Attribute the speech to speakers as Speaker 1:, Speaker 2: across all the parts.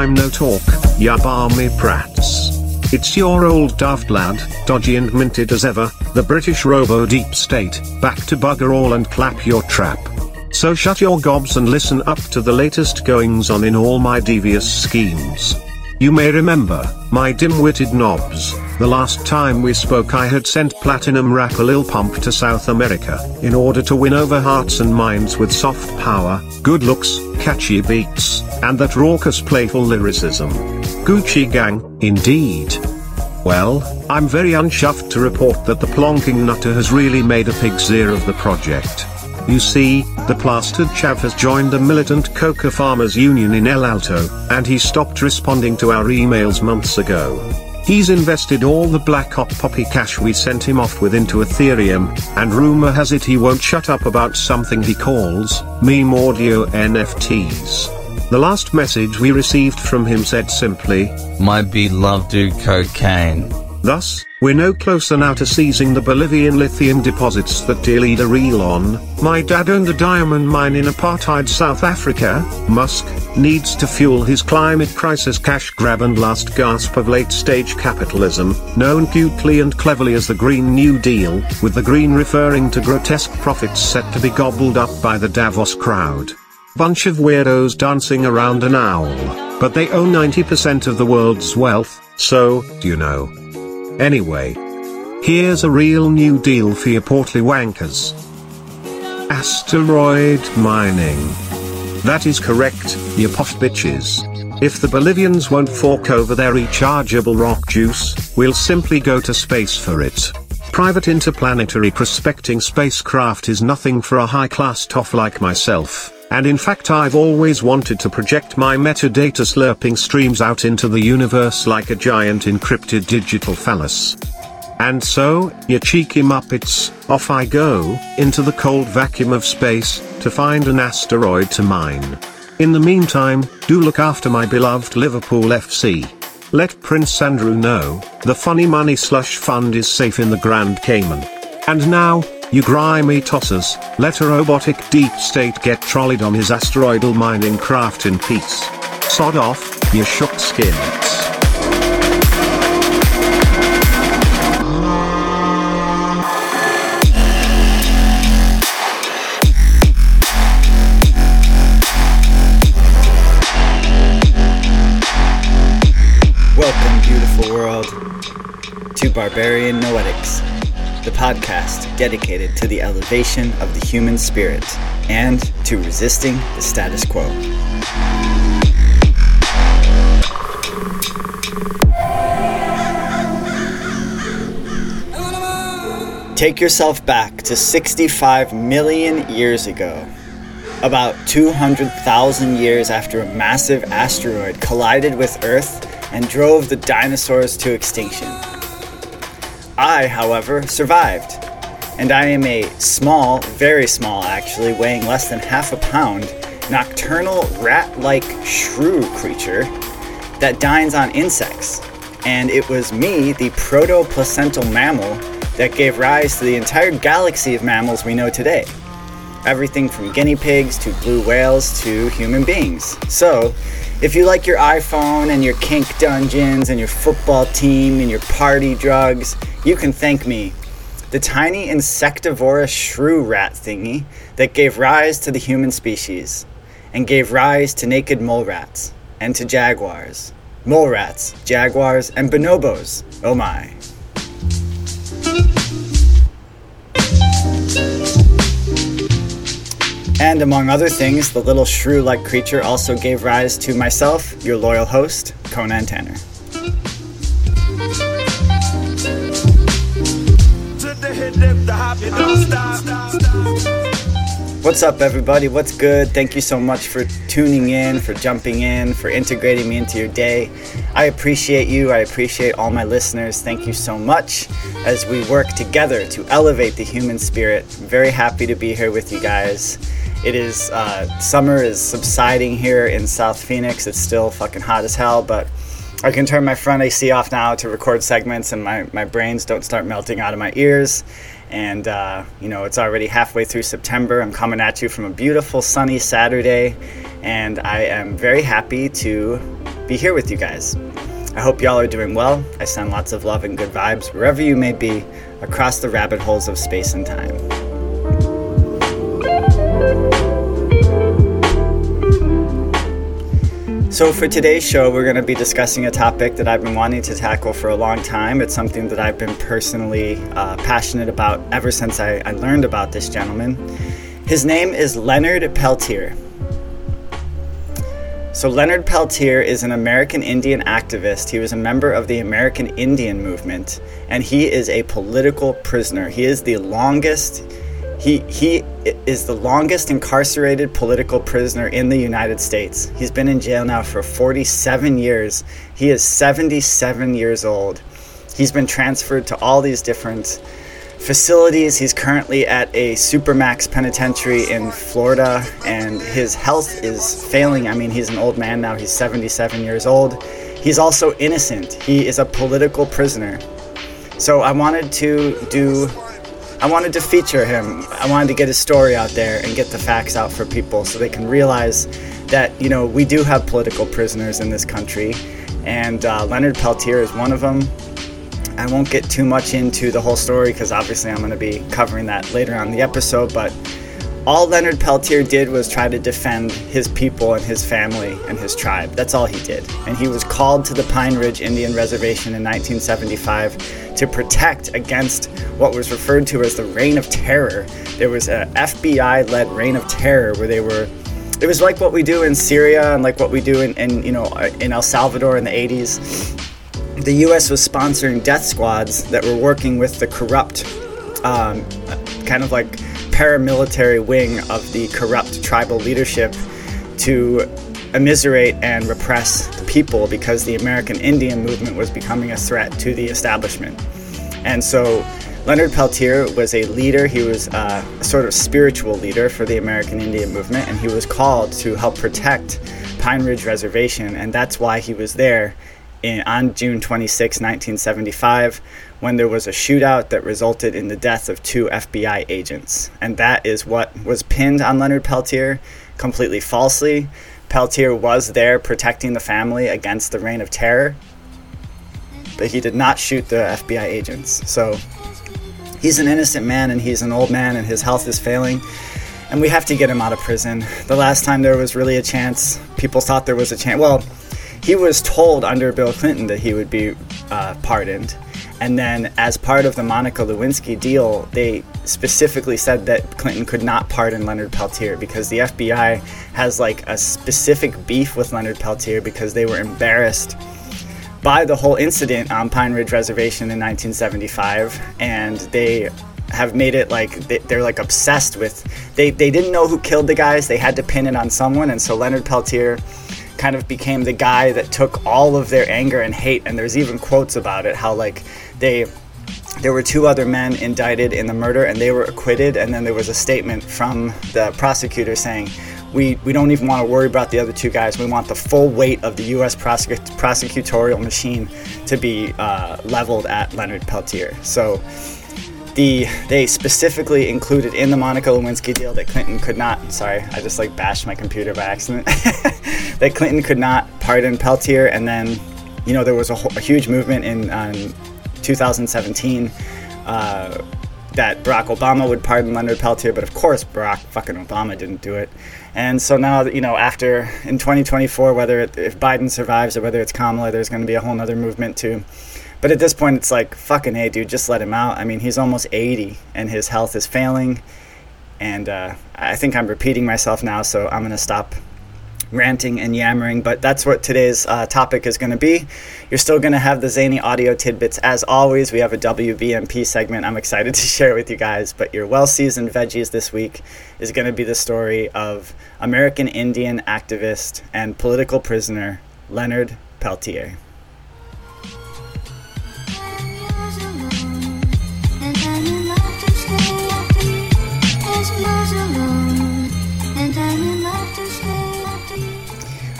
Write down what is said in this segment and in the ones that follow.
Speaker 1: time no talk, ya balmy prats. It's your old daft lad, dodgy and minted as ever, the British robo deep state, back to bugger all and clap your trap. So shut your gobs and listen up to the latest goings on in all my devious schemes. You may remember, my dim-witted knobs, the last time we spoke I had sent Platinum Rapper Lil Pump to South America, in order to win over hearts and minds with soft power, good looks, catchy beats, and that raucous playful lyricism. Gucci Gang, indeed. Well, I'm very unshuffed to report that the plonking nutter has really made a pig's ear of the project. You see, the plastered chav has joined the militant coca farmers union in El Alto, and he stopped responding to our emails months ago. He's invested all the black hot poppy cash we sent him off with into Ethereum, and rumor has it he won't shut up about something he calls meme audio NFTs. The last message we received from him said simply,
Speaker 2: My beloved do cocaine.
Speaker 1: Thus, we're no closer now to seizing the Bolivian lithium deposits that dear leader Elon, my dad owned a diamond mine in apartheid South Africa, Musk, needs to fuel his climate crisis cash grab and last gasp of late stage capitalism, known cutely and cleverly as the Green New Deal, with the green referring to grotesque profits set to be gobbled up by the Davos crowd. Bunch of weirdos dancing around an owl, but they own 90% of the world's wealth, so, you know. Anyway. Here's a real new deal for your portly wankers. Asteroid mining. That is correct, you puff bitches. If the Bolivians won't fork over their rechargeable rock juice, we'll simply go to space for it. Private interplanetary prospecting spacecraft is nothing for a high-class toff like myself, and in fact I've always wanted to project my metadata slurping streams out into the universe like a giant encrypted digital phallus. And so, you cheeky muppets, off I go, into the cold vacuum of space, to find an asteroid to mine. In the meantime, do look after my beloved Liverpool FC. Let Prince Andrew know, the funny money slush fund is safe in the Grand Cayman. And now, you grimy tossers, let a robotic deep state get trolleyed on his asteroidal mining craft in peace. Sod off, you shook skins.
Speaker 3: Welcome, beautiful world, to Barbarian Noetics, the podcast dedicated to the elevation of the human spirit and to resisting the status quo. Take yourself back to 65 million years ago. About 200,000 years after a massive asteroid collided with Earth and drove the dinosaurs to extinction. I, however, survived, and I am a small, very small actually, weighing less than half a pound, nocturnal rat like shrew creature that dines on insects. And it was me, the proto placental mammal, that gave rise to the entire galaxy of mammals we know today everything from guinea pigs to blue whales to human beings. So, if you like your iPhone and your kink dungeons and your football team and your party drugs, you can thank me. The tiny insectivorous shrew rat thingy that gave rise to the human species and gave rise to naked mole rats and to jaguars. Mole rats, jaguars, and bonobos. Oh my. And among other things, the little shrew like creature also gave rise to myself, your loyal host, Conan Tanner. What's up, everybody? What's good? Thank you so much for tuning in, for jumping in, for integrating me into your day. I appreciate you. I appreciate all my listeners. Thank you so much as we work together to elevate the human spirit. I'm very happy to be here with you guys. It is uh, summer is subsiding here in South Phoenix. It's still fucking hot as hell, but I can turn my front AC off now to record segments, and my my brains don't start melting out of my ears. And, uh, you know, it's already halfway through September. I'm coming at you from a beautiful sunny Saturday, and I am very happy to be here with you guys. I hope y'all are doing well. I send lots of love and good vibes wherever you may be across the rabbit holes of space and time. So, for today's show, we're going to be discussing a topic that I've been wanting to tackle for a long time. It's something that I've been personally uh, passionate about ever since I, I learned about this gentleman. His name is Leonard Peltier. So, Leonard Peltier is an American Indian activist. He was a member of the American Indian movement, and he is a political prisoner. He is the longest he, he is the longest incarcerated political prisoner in the United States. He's been in jail now for 47 years. He is 77 years old. He's been transferred to all these different facilities. He's currently at a Supermax penitentiary in Florida, and his health is failing. I mean, he's an old man now, he's 77 years old. He's also innocent, he is a political prisoner. So I wanted to do I wanted to feature him. I wanted to get his story out there and get the facts out for people so they can realize that, you know, we do have political prisoners in this country. And uh, Leonard Peltier is one of them. I won't get too much into the whole story because obviously I'm going to be covering that later on the episode, but all Leonard Peltier did was try to defend his people and his family and his tribe. That's all he did. And he was called to the Pine Ridge Indian Reservation in 1975 to protect against what was referred to as the Reign of Terror. There was a FBI led Reign of Terror where they were. It was like what we do in Syria and like what we do in, in you know in El Salvador in the 80s. The U.S. was sponsoring death squads that were working with the corrupt, um, kind of like paramilitary wing of the corrupt tribal leadership to immiserate and repress the people because the American Indian movement was becoming a threat to the establishment. And so Leonard Peltier was a leader, he was uh, a sort of spiritual leader for the American Indian movement, and he was called to help protect Pine Ridge Reservation, and that's why he was there in, on June 26, 1975, when there was a shootout that resulted in the death of two FBI agents. And that is what was pinned on Leonard Peltier completely falsely. Peltier was there protecting the family against the reign of terror, but he did not shoot the FBI agents. So he's an innocent man and he's an old man and his health is failing. And we have to get him out of prison. The last time there was really a chance, people thought there was a chance. Well, he was told under Bill Clinton that he would be uh, pardoned and then, as part of the Monica Lewinsky deal, they specifically said that Clinton could not pardon Leonard Peltier because the FBI has like a specific beef with Leonard Peltier because they were embarrassed by the whole incident on Pine Ridge Reservation in 1975, and they have made it like they're like obsessed with. They they didn't know who killed the guys. They had to pin it on someone, and so Leonard Peltier kind of became the guy that took all of their anger and hate. And there's even quotes about it how like they there were two other men indicted in the murder and they were acquitted and then there was a statement from the prosecutor saying we, we don't even want to worry about the other two guys we want the full weight of the u.s prosec- prosecutorial machine to be uh, leveled at leonard peltier so the they specifically included in the monica lewinsky deal that clinton could not sorry i just like bashed my computer by accident that clinton could not pardon peltier and then you know there was a, a huge movement in um, 2017 uh, that Barack Obama would pardon Leonard Peltier, but of course Barack fucking Obama didn't do it. And so now, you know, after in 2024, whether it, if Biden survives or whether it's Kamala, there's going to be a whole other movement too. But at this point, it's like fucking hey, dude, just let him out. I mean, he's almost 80 and his health is failing. And uh, I think I'm repeating myself now, so I'm going to stop ranting and yammering, but that's what today's uh, topic is going to be. You're still going to have the zany audio tidbits. As always, we have a WBMP segment I'm excited to share with you guys, but your well seasoned veggies this week is going to be the story of American Indian activist and political prisoner Leonard Peltier.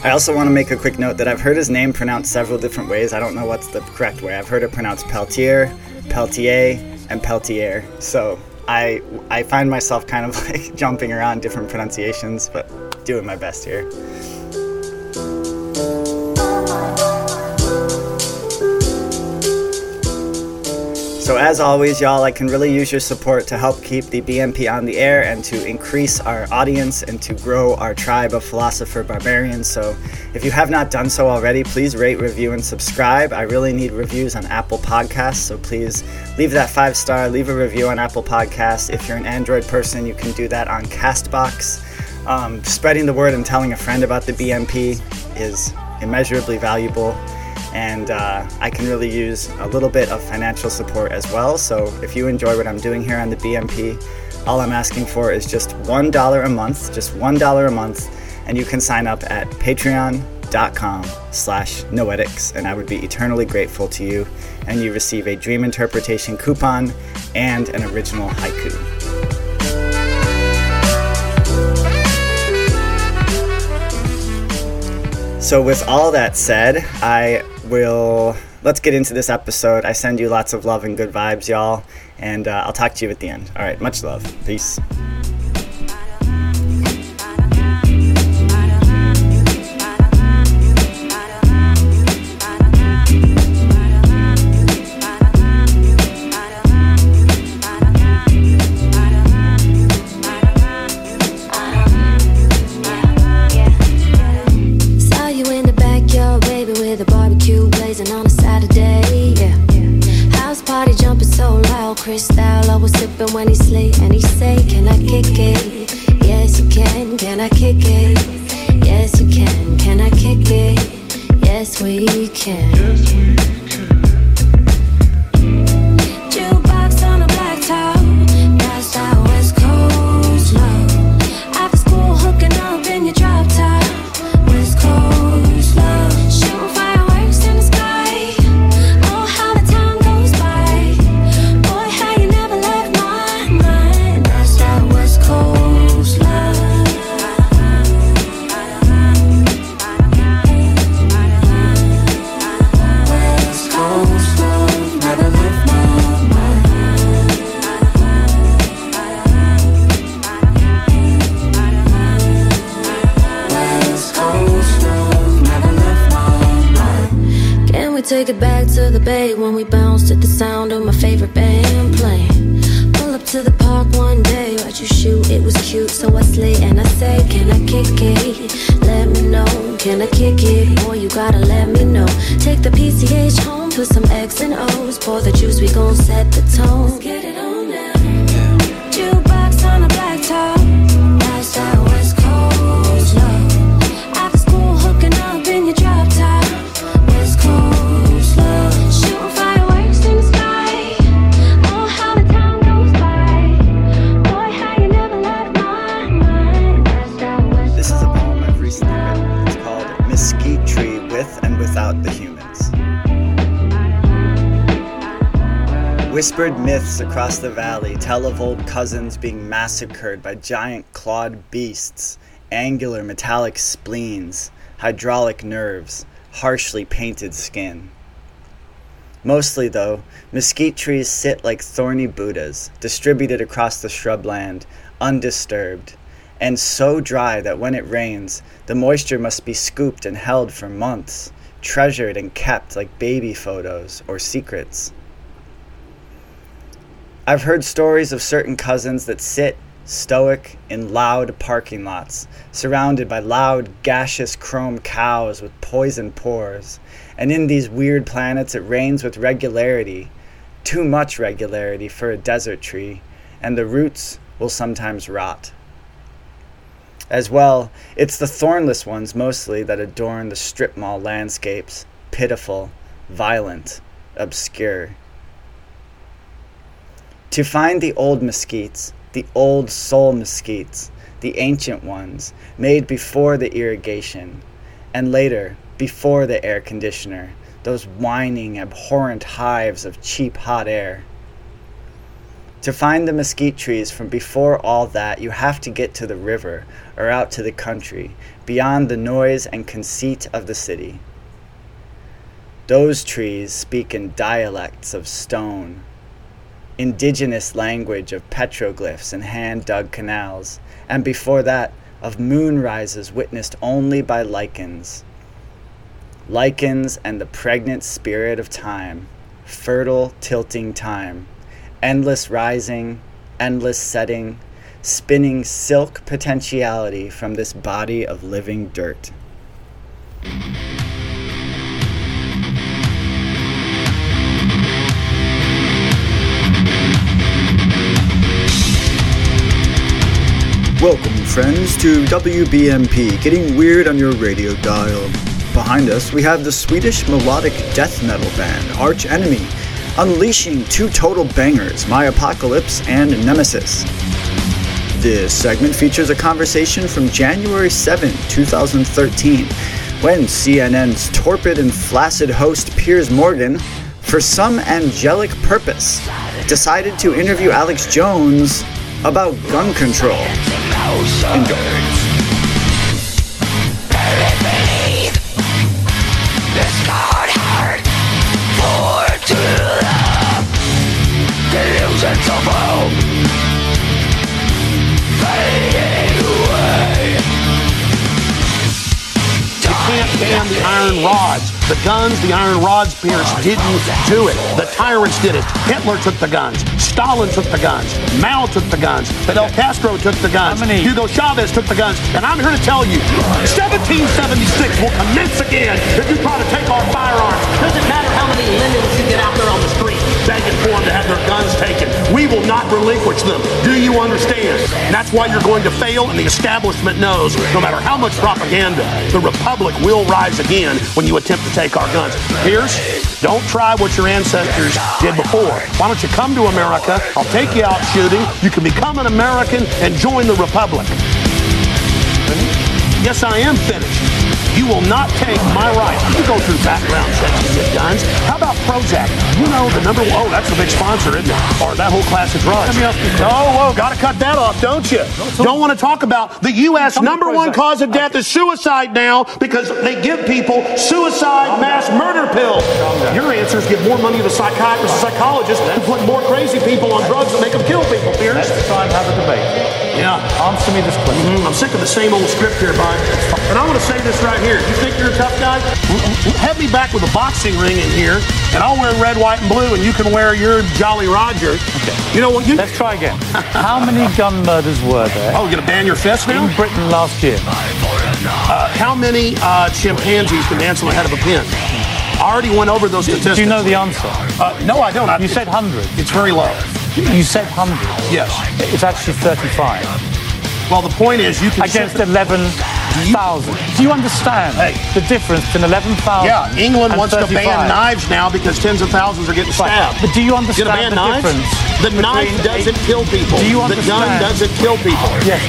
Speaker 3: I also want to make a quick note that I've heard his name pronounced several different ways. I don't know what's the correct way. I've heard it pronounced Peltier, Peltier, and Peltier. So I I find myself kind of like jumping around different pronunciations, but doing my best here. So, as always, y'all, I can really use your support to help keep the BNP on the air and to increase our audience and to grow our tribe of philosopher barbarians. So, if you have not done so already, please rate, review, and subscribe. I really need reviews on Apple Podcasts, so please leave that five star, leave a review on Apple Podcasts. If you're an Android person, you can do that on Castbox. Um, spreading the word and telling a friend about the BNP is immeasurably valuable and uh, I can really use a little bit of financial support as well. So if you enjoy what I'm doing here on the BNP, all I'm asking for is just $1 a month, just $1 a month, and you can sign up at patreon.com slash noetics, and I would be eternally grateful to you, and you receive a dream interpretation coupon and an original haiku. So, with all that said, I will let's get into this episode. I send you lots of love and good vibes, y'all, and uh, I'll talk to you at the end. All right, much love. Peace.
Speaker 4: Sipping when he sleep
Speaker 3: myths across the valley tell of old cousins being massacred by giant clawed beasts, angular metallic spleens, hydraulic nerves, harshly painted skin. Mostly, though, mesquite trees sit like thorny Buddhas, distributed across the shrubland, undisturbed, and so dry that when it rains, the moisture must be scooped and held for months, treasured and kept like baby photos or secrets. I've heard stories of certain cousins that sit stoic in loud parking lots, surrounded by loud, gaseous chrome cows with poison pores. And in these weird planets, it rains with regularity, too much regularity for a desert tree, and the roots will sometimes rot. As well, it's the thornless ones mostly that adorn the strip mall landscapes pitiful, violent, obscure. To find the old mesquites, the old soul mesquites, the ancient ones, made before the irrigation, and later, before the air conditioner, those whining, abhorrent hives of cheap hot air. To find the mesquite trees from before all that, you have to get to the river or out to the country, beyond the noise and conceit of the city. Those trees speak in dialects of stone, indigenous language of petroglyphs and hand dug canals, and before that, of moonrises witnessed only by lichens. Lichens and the pregnant spirit of time, fertile, tilting time, endless rising, endless setting, spinning silk potentiality from this body of living dirt. Welcome, friends, to WBMP, getting weird on your radio dial. Behind us, we have the Swedish melodic death metal band Arch Enemy, unleashing two total bangers, My Apocalypse and Nemesis. This segment features a conversation from January 7, 2013, when CNN's torpid and flaccid host Piers Morgan, for some angelic purpose, decided to interview Alex Jones about gun control. Enjoy.
Speaker 5: Can't the iron rods. The guns, the iron rods, Pierce, didn't do it. The tyrants did it. Hitler took the guns. Stalin took the guns. Mao took the guns. Fidel Castro took the guns. Hugo Chavez took the guns. And I'm here to tell you, 1776 will commence again if you try to take our firearms. Doesn't matter how many lemons you get out there on the street them to have their guns taken. We will not relinquish them. Do you understand? And that's why you're going to fail, and the establishment knows no matter how much propaganda, the Republic will rise again when you attempt to take our guns. Pierce, don't try what your ancestors did before. Why don't you come to America? I'll take you out shooting. You can become an American and join the Republic. Yes, I am finished. Will not take my right. You go through background checks to get guns. How about Prozac? You know the number one. Oh, that's a big sponsor, isn't it? Or that whole class of drugs. Oh, whoa, got to cut that off, don't you? Don't want to talk about the U.S. Number one cause of death is suicide now because they give people suicide mass murder pills. Your answers give more money to the psychiatrists and psychologists to put more crazy people on drugs that make them kill people, Pierce.
Speaker 6: Let's try and have a debate.
Speaker 5: Yeah.
Speaker 6: Answer me this question.
Speaker 5: Mm, I'm sick of the same old script here, bud. And I want to say this right here. You think you're a tough guy? Have me back with a boxing ring in here, and I'll wear red, white, and blue, and you can wear your Jolly Roger. Okay. You know what? You...
Speaker 6: Let's try again. How many gun murders were there?
Speaker 5: Oh, you're going to ban your fist now?
Speaker 6: In Britain last year.
Speaker 5: Uh, how many uh, chimpanzees can dance on the head of a pin? I already went over those statistics.
Speaker 6: Do you know the answer?
Speaker 5: Uh, no, I don't. I,
Speaker 6: you said 100.
Speaker 5: It's very low.
Speaker 6: You said 100.
Speaker 5: Yes.
Speaker 6: It's actually 35.
Speaker 5: Well, the point is you can...
Speaker 6: Against 11 do you understand
Speaker 5: hey.
Speaker 6: the difference between eleven thousand?
Speaker 5: Yeah, England wants
Speaker 6: 35.
Speaker 5: to ban knives now because tens of thousands are getting stabbed. Right.
Speaker 6: But do you understand
Speaker 5: ban
Speaker 6: the
Speaker 5: knives?
Speaker 6: difference?
Speaker 5: The knife doesn't
Speaker 6: eight...
Speaker 5: kill people.
Speaker 6: Do you understand?
Speaker 5: The gun doesn't kill people.
Speaker 6: Yes.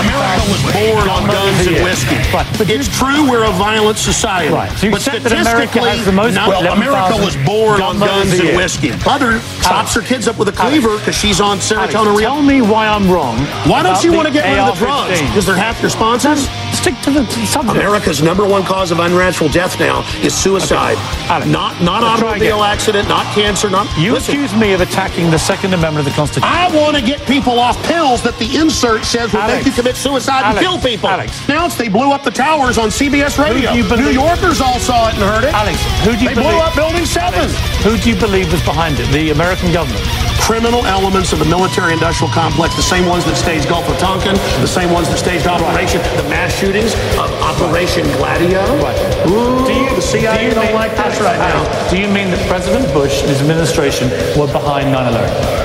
Speaker 5: America was born on guns and whiskey.
Speaker 6: Right, but
Speaker 5: it's true we're a violent society.
Speaker 6: Right, so you
Speaker 5: but
Speaker 6: America
Speaker 5: statistically,
Speaker 6: has the most-
Speaker 5: well, America was born on guns and whiskey. Mother chops her kids up with a cleaver because she's on serotonin.
Speaker 6: tell me why I'm wrong.
Speaker 5: Why don't you want to get rid of the drugs? Because they're half your sponsors.
Speaker 6: Stick to the subject.
Speaker 5: America's number one cause of unnatural death now is suicide.
Speaker 6: Alex,
Speaker 5: not not
Speaker 6: let's
Speaker 5: automobile accident, not cancer, not.
Speaker 6: You
Speaker 5: Listen,
Speaker 6: accuse me of attacking the Second Amendment of the Constitution.
Speaker 5: I want to get people off pills that the insert says will
Speaker 6: Alex.
Speaker 5: make you commit suicide
Speaker 6: Alex.
Speaker 5: and kill people.
Speaker 6: Alex.
Speaker 5: Now they blew up the towers on CBS Radio.
Speaker 6: do you believe-
Speaker 5: New Yorkers all saw it and heard it.
Speaker 6: Alex, who do you
Speaker 5: They
Speaker 6: believe?
Speaker 5: blew up Building 7.
Speaker 6: Alex, who do you believe was behind it? The American government.
Speaker 5: Criminal elements of the military-industrial complex, the same ones that staged Gulf of Tonkin, the same ones that staged Operation, the mass shootings of Operation Gladio. Ooh, the CIA don't
Speaker 6: mean-
Speaker 5: like this right now.
Speaker 6: Do you mean that President Bush and his administration were behind 9/11?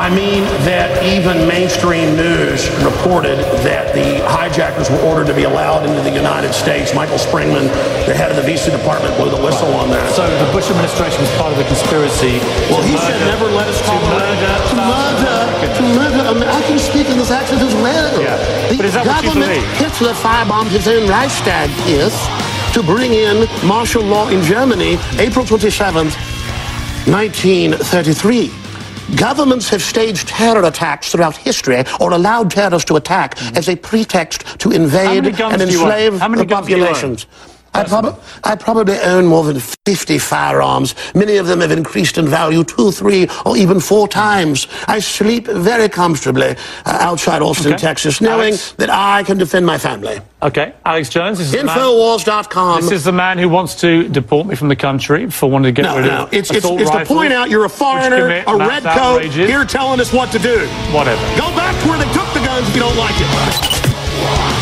Speaker 5: I mean that even mainstream news reported that the hijackers were ordered to be allowed into the United States. Michael Springman, the head of the Visa department, blew the whistle on that.
Speaker 6: So the Bush administration was part of the conspiracy.
Speaker 5: well, he
Speaker 6: murder-
Speaker 5: said never let us
Speaker 6: to
Speaker 5: tolerate
Speaker 6: murder
Speaker 5: to
Speaker 6: thousands
Speaker 5: murder, to murder. I, mean, I can speak in this accent as well.
Speaker 6: Yeah.
Speaker 5: The
Speaker 6: But is that what you
Speaker 5: government,
Speaker 6: believe?
Speaker 5: Hitler firebombed his own Reichstag, yes, to bring in martial law in Germany, April 27th, 1933.
Speaker 7: Governments have staged terror attacks throughout history or allowed terrorists to attack as a pretext to invade and
Speaker 6: do you own?
Speaker 7: enslave the
Speaker 6: guns do you
Speaker 7: populations. I, prob- I probably own more than 50 firearms. Many of them have increased in value two, three, or even four times. I sleep very comfortably uh, outside Austin,
Speaker 6: Okay.
Speaker 7: Texas, knowing
Speaker 6: Alex?
Speaker 7: that I can defend my family.
Speaker 6: Okay, Alex Jones. This is the man,
Speaker 7: Infowars.com.
Speaker 6: this is the man who wants to deport me from the country for wanting to get
Speaker 7: No,
Speaker 6: rid
Speaker 7: no,
Speaker 6: of
Speaker 7: it's, it's, it's to point out you're a foreigner, a
Speaker 6: mass
Speaker 7: red coat, here telling us what to do.
Speaker 6: Whatever.
Speaker 7: Go back to where they took the guns if you don't like it.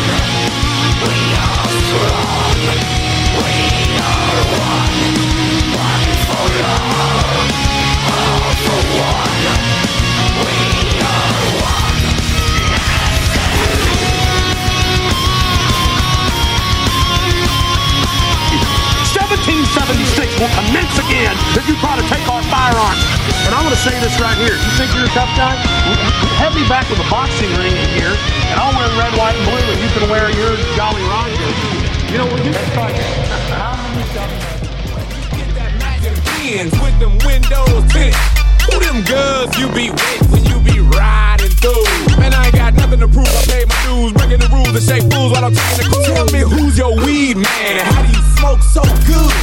Speaker 5: Will commence again if you try to take our firearms. And I want to say this right here. You think you're a tough guy? Have me back with a boxing ring in here, and I'll wear red, white, and blue, and you can wear your Jolly Roger. You know what? You
Speaker 8: Benz with them windows tinted. Who them girls you be with when you be riding through? Man, I ain't got nothing to prove. I pay my dues, breaking the rules and shake fools while I'm taking the cruise. Tell me who's your weed man and how do you smoke so good?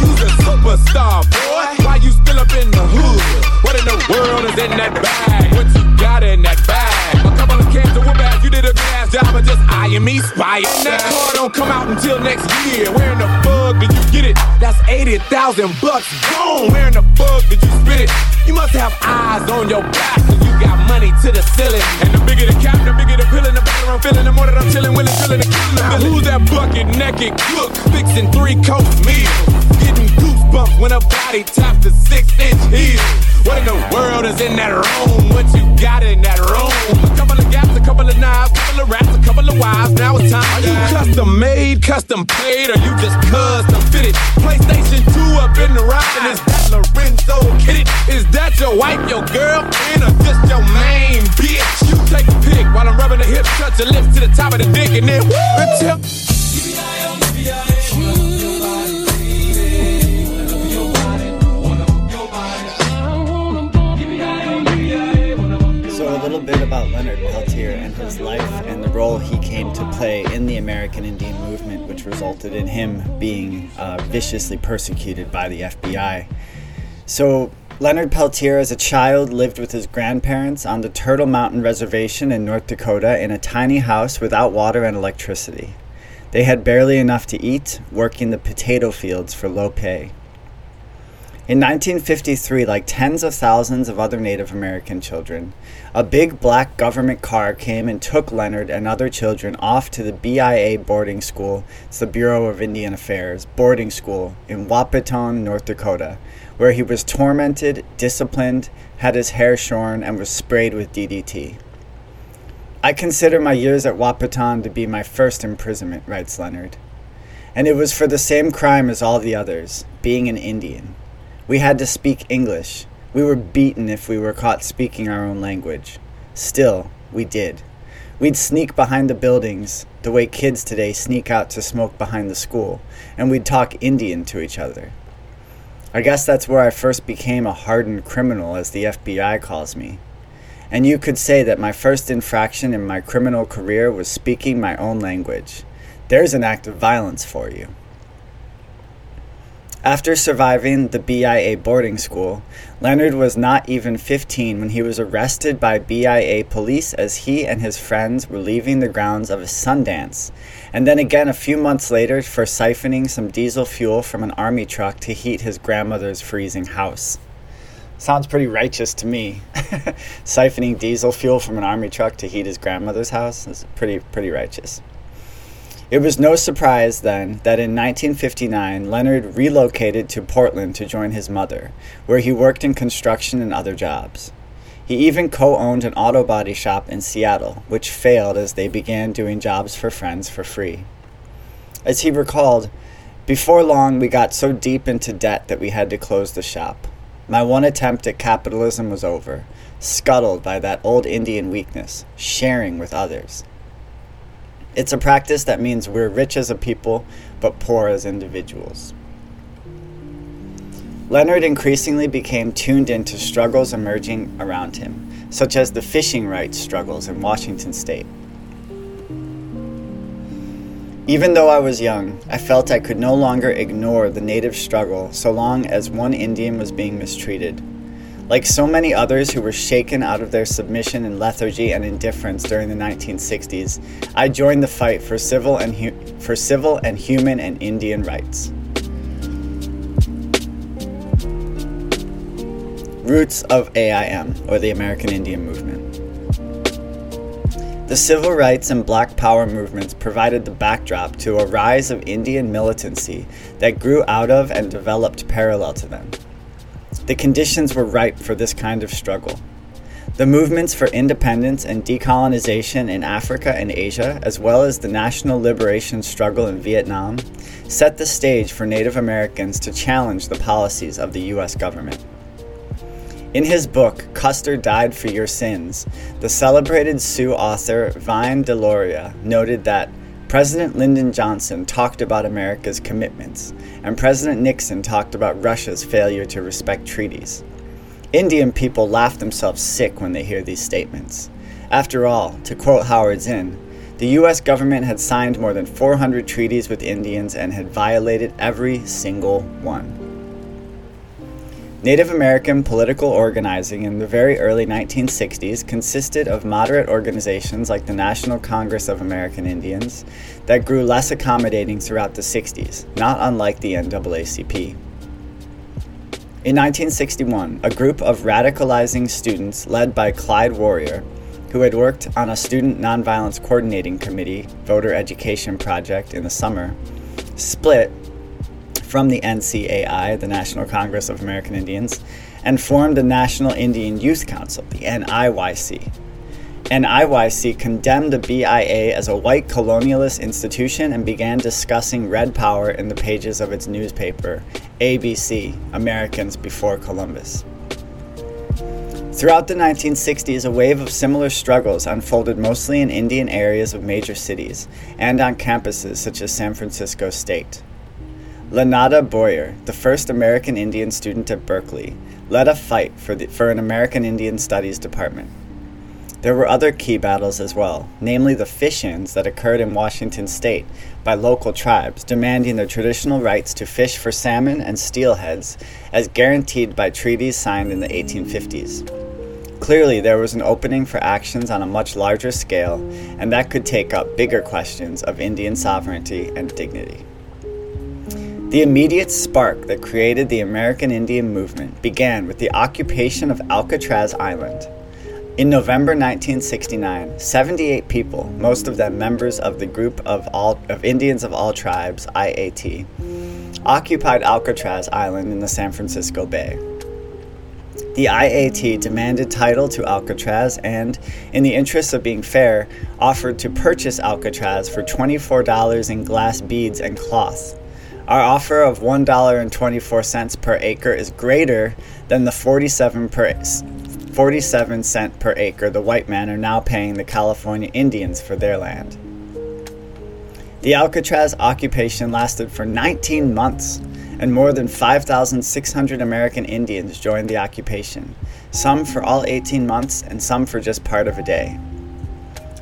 Speaker 8: You's a superstar, boy. Why you still up in the hood? What in the world is in that bag? What you got in that bag? A couple of cans of whoop ass. You did a good ass job of just eyeing me, spying. That car don't come out until next year. Where in the fuck did you get it? That's 80,000 bucks gone. Where in the fuck did you spit it? You must have eyes on your back. You got money to the ceiling. And the bigger the cap, the bigger the pill, and the better I'm feeling. The more that I'm chilling, willing, drilling, and killing. Now, who's that bucket naked cook fixing three coat meals? Goosebumps when a body taps the six inch heel. What in the world is in that room? What you got in that room? A couple of gaps, a couple of knives, a couple of rats, a couple of wives. Now it's time. Are you custom made, custom paid, or you just custom fitted? PlayStation 2 up in the ride, and is that Lorenzo Kitty? Is that your wife, your girlfriend, or just your main bitch? You take a pic while I'm rubbing the hips, touch your lips to the top of the dick, and then woo, until.
Speaker 3: Little bit about Leonard Peltier and his life and the role he came to play in the American Indian movement, which resulted in him being uh, viciously persecuted by the FBI. So, Leonard Peltier, as a child, lived with his grandparents on the Turtle Mountain Reservation in North Dakota in a tiny house without water and electricity. They had barely enough to eat, working the potato fields for low pay. In 1953, like tens of thousands of other Native American children, a big black government car came and took Leonard and other children off to the BIA boarding school, it's the Bureau of Indian Affairs, boarding school in Wahpeton, North Dakota, where he was tormented, disciplined, had his hair shorn, and was sprayed with DDT. I consider my years at Wahpeton to be my first imprisonment, writes Leonard. And it was for the same crime as all the others being an Indian. We had to speak English. We were beaten if we were caught speaking our own language. Still, we did. We'd sneak behind the buildings the way kids today sneak out to smoke behind the school, and we'd talk Indian to each other. I guess that's where I first became a hardened criminal, as the FBI calls me. And you could say that my first infraction in my criminal career was speaking my own language. There's an act of violence for you. After surviving the BIA boarding school, Leonard was not even 15 when he was arrested by BIA police as he and his friends were leaving the grounds of a Sundance, and then again a few months later for siphoning some diesel fuel from an army truck to heat his grandmother's freezing house. Sounds pretty righteous to me. Siphoning diesel fuel from an army truck to heat his grandmother's house is pretty pretty righteous. It was no surprise then that in 1959 Leonard relocated to Portland to join his mother, where he worked in construction and other jobs. He even co owned an auto body shop in Seattle, which failed as they began doing jobs for friends for free. As he recalled, before long we got so deep into debt that we had to close the shop. My one attempt at capitalism was over, scuttled by that old Indian weakness, sharing with others. It's a practice that means we're rich as a people, but poor as individuals. Leonard increasingly became tuned into struggles emerging around him, such as the fishing rights struggles in Washington state. Even though I was young, I felt I could no longer ignore the native struggle so long as one Indian was being mistreated. Like so many others who were shaken out of their submission and lethargy and indifference during the 1960s, I joined the fight for civil and, hu- for civil and human and Indian rights. Roots of AIM, or the American Indian Movement. The civil rights and black power movements provided the backdrop to a rise of Indian militancy that grew out of and developed parallel to them. The conditions were ripe for this kind of struggle. The movements for independence and decolonization in Africa and Asia, as well as the national liberation struggle in Vietnam, set the stage for Native Americans to challenge the policies of the U.S. government. In his book, Custer Died for Your Sins, the celebrated Sioux author Vine Deloria noted that President Lyndon Johnson talked about America's commitments, and President Nixon talked about Russia's failure to respect treaties. Indian people laugh themselves sick when they hear these statements. After all, to quote Howard Zinn, the U.S. government had signed more than 400 treaties with Indians and had violated every single one. Native American political organizing in the very early 1960s consisted of moderate organizations like the National Congress of American Indians that grew less accommodating throughout the 60s, not unlike the NAACP. In 1961, a group of radicalizing students led by Clyde Warrior, who had worked on a student nonviolence coordinating committee voter education project in the summer, split from the NCAI, the National Congress of American Indians, and formed the National Indian Youth Council, the NIYC. NIYC condemned the BIA as a white colonialist institution and began discussing red power in the pages of its newspaper, ABC, Americans Before Columbus. Throughout the 1960s, a wave of similar struggles unfolded mostly in Indian areas of major cities and on campuses such as San Francisco State. LaNada Boyer, the first American Indian student at Berkeley, led a fight for, the, for an American Indian Studies department. There were other key battles as well, namely the fish ins that occurred in Washington state by local tribes demanding their traditional rights to fish for salmon and steelheads as guaranteed by treaties signed in the 1850s. Clearly, there was an opening for actions on a much larger scale, and that could take up bigger questions of Indian sovereignty and dignity. The immediate spark that created the American Indian movement began with the occupation of Alcatraz Island. In November 1969, 78 people, most of them members of the group of, all, of Indians of All Tribes, IAT, occupied Alcatraz Island in the San Francisco Bay. The IAT demanded title to Alcatraz and, in the interest of being fair, offered to purchase Alcatraz for $24 in glass beads and cloth. Our offer of $1.24 per acre is greater than the 47 per 47 cent per acre the white men are now paying the California Indians for their land. The Alcatraz occupation lasted for 19 months, and more than 5,600 American Indians joined the occupation, some for all 18 months and some for just part of a day.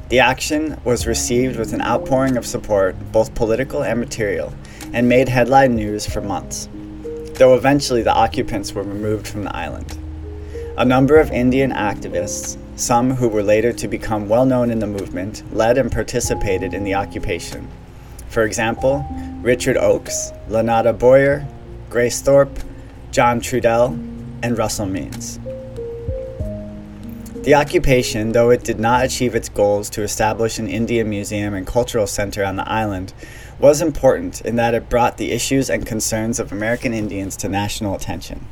Speaker 3: The action was received with an outpouring of support, both political and material, and made headline news for months, though eventually the occupants were removed from the island. A number of Indian activists, some who were later to become well known in the movement, led and participated in the occupation. For example, Richard Oakes, LaNada Boyer, Grace Thorpe, John Trudell, and Russell Means. The occupation, though it did not achieve its goals to establish an Indian museum and cultural center on the island, was important in that it brought the issues and concerns of American Indians to national attention.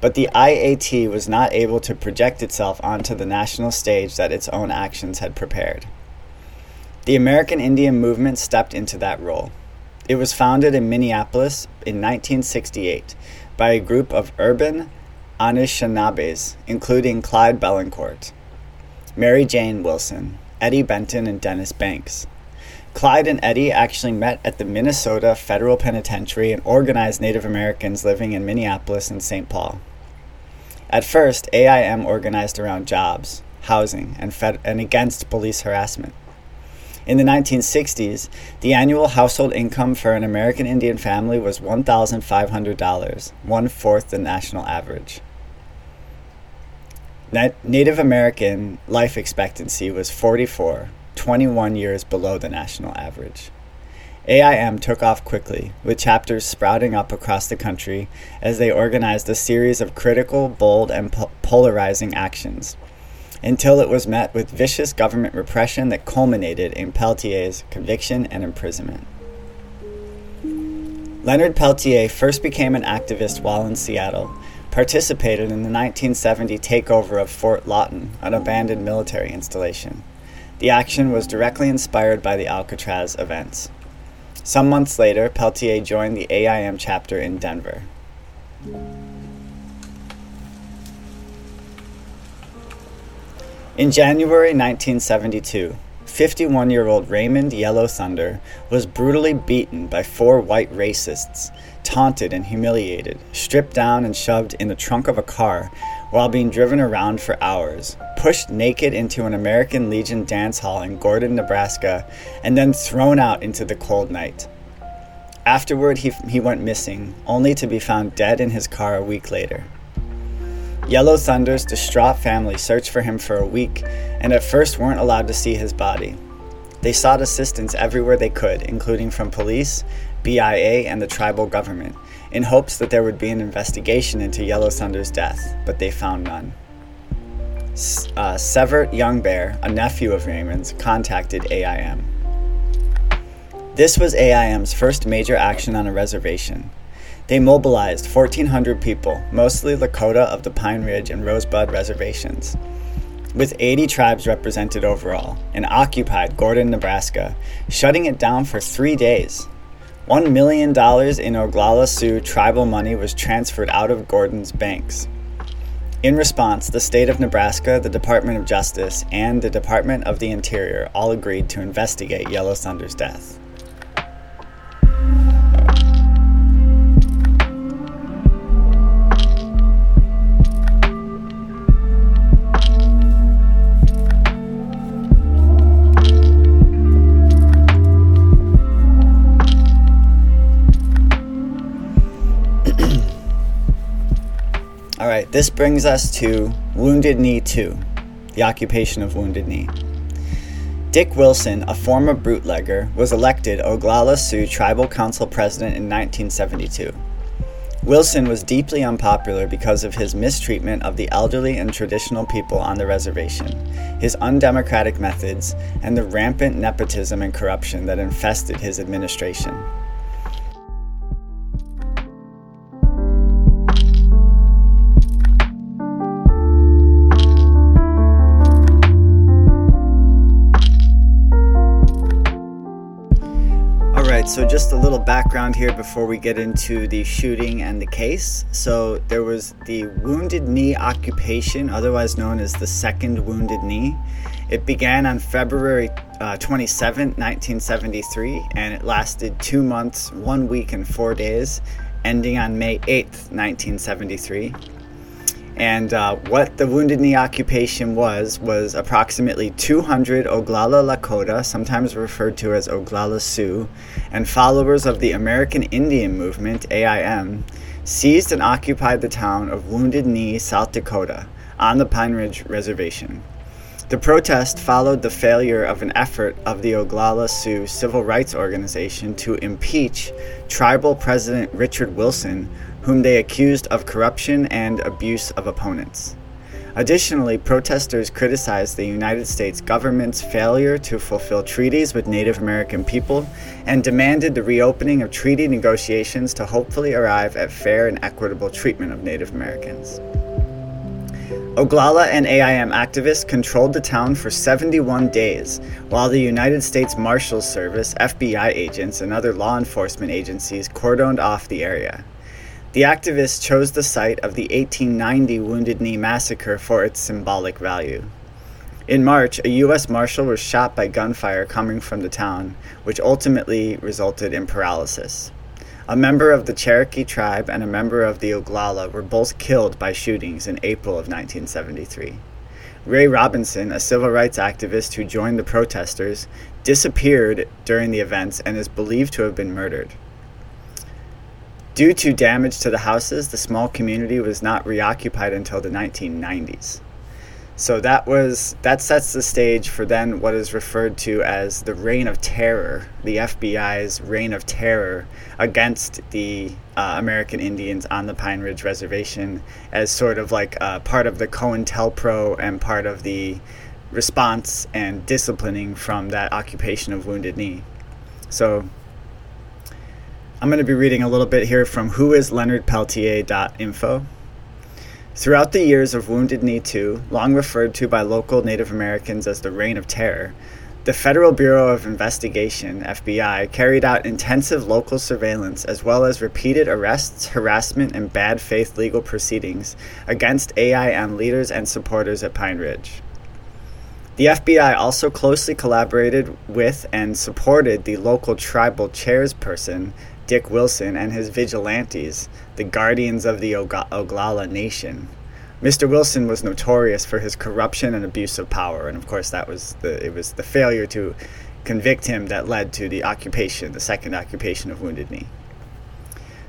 Speaker 3: But the IAT was not able to project itself onto the national stage that its own actions had prepared. The American Indian movement stepped into that role. It was founded in Minneapolis in 1968 by a group of urban Anishinaabes, including Clyde Bellecourt, Mary Jane Wilson, Eddie Benton, and Dennis Banks. Clyde and Eddie actually met at the Minnesota Federal Penitentiary and organized Native Americans living in Minneapolis and St. Paul. At first, AIM organized around jobs, housing, and, fed- and against police harassment. In the 1960s, the annual household income for an American Indian family was $1,500, one fourth the national average. Native American life expectancy was 44, 21 years below the national average. AIM took off quickly, with chapters sprouting up across the country as they organized a series of critical, bold, and po- polarizing actions, until it was met with vicious government repression that culminated in Peltier's conviction and imprisonment. Leonard Peltier first became an activist while in Seattle, participated in the 1970 takeover of Fort Lawton, an abandoned military installation. The action was directly inspired by the Alcatraz events. Some months later, Peltier joined the AIM chapter in Denver. In January 1972, 51 year old Raymond Yellow Thunder was brutally beaten by four white racists, taunted and humiliated, stripped down and shoved in the trunk of a car while being driven around for hours, pushed naked into an American Legion dance hall in Gordon, Nebraska, and then thrown out into the cold night. Afterward, he, he went missing, only to be found dead in his car a week later. Yellow Thunder's distraught family searched for him for a week and at first weren't allowed to see his body. They sought assistance everywhere they could, including from police, BIA, and the tribal government, in hopes that there would be an investigation into Yellow Thunder's death, but they found none. Uh, Severt a nephew of Raymond's, contacted AIM. This was AIM's first major action on a reservation. They mobilized 1,400 people, mostly Lakota of the Pine Ridge and Rosebud reservations, with 80 tribes represented overall, and occupied Gordon, Nebraska, shutting it down for three days. $1 million in Oglala Sioux tribal money was transferred out of Gordon's banks. In response, the state of Nebraska, the Department of Justice, and the Department of the Interior all agreed to investigate Yellow Thunder's death. This brings us to Wounded Knee 2, the occupation of Wounded Knee. Dick Wilson, a former bootlegger, was elected Oglala Sioux Tribal Council president in 1972. Wilson was deeply unpopular because of his mistreatment of the elderly and traditional people on the reservation, his undemocratic methods, and the rampant nepotism and corruption that infested his administration. So just a little background here before we get into the shooting and the case. So there was the Wounded Knee occupation, otherwise known as the Second Wounded Knee. It began on February uh, 27, 1973, and it lasted two months, one week, and four days, ending on May 8th, 1973. And uh, what the Wounded Knee occupation was, was approximately 200 Oglala Lakota, sometimes referred to as Oglala Sioux, and followers of the American Indian Movement, AIM, seized and occupied the town of Wounded Knee, South Dakota, on the Pine Ridge Reservation. The protest followed the failure of an effort of the Oglala Sioux Civil Rights Organization to impeach tribal President Richard Wilson whom they accused of corruption and abuse of opponents. Additionally, protesters criticized the United States government's failure to fulfill treaties with Native American people and demanded the reopening of treaty negotiations to hopefully arrive at fair and equitable treatment of Native Americans. Oglala and AIM activists controlled the town for 71 days, while the United States Marshals Service, FBI agents, and other law enforcement agencies cordoned off the area. The activists chose the site of the 1890 Wounded Knee Massacre for its symbolic value. In March, a U.S. Marshal was shot by gunfire coming from the town, which ultimately resulted in paralysis. A member of the Cherokee tribe and a member of the Oglala were both killed by shootings in April of 1973. Ray Robinson, a civil rights activist who joined the protesters, disappeared during the events and is believed to have been murdered. Due to damage to the houses, the small community was not reoccupied until the 1990s. So that was that sets the stage for then what is referred to as the reign of terror, the FBI's reign of terror against the uh, American Indians on the Pine Ridge Reservation, as sort of like uh, part of the COINTELPRO and part of the response and disciplining from that occupation of Wounded Knee. So I'm going to be reading a little bit here from whoisleonardpeltier.info. Throughout the years of Wounded Knee 2, long referred to by local Native Americans as the Reign of Terror, the Federal Bureau of Investigation, FBI, carried out intensive local surveillance as well as repeated arrests, harassment, and bad faith legal proceedings against AIM leaders and supporters at Pine Ridge. The FBI also closely collaborated with and supported the local tribal chairsperson, Dick Wilson, and his vigilantes, the guardians of the Oglala Nation. Mr. Wilson was notorious for his corruption and abuse of power, and of course, that was the it was the failure to convict him that led to the occupation, the second occupation of Wounded Knee.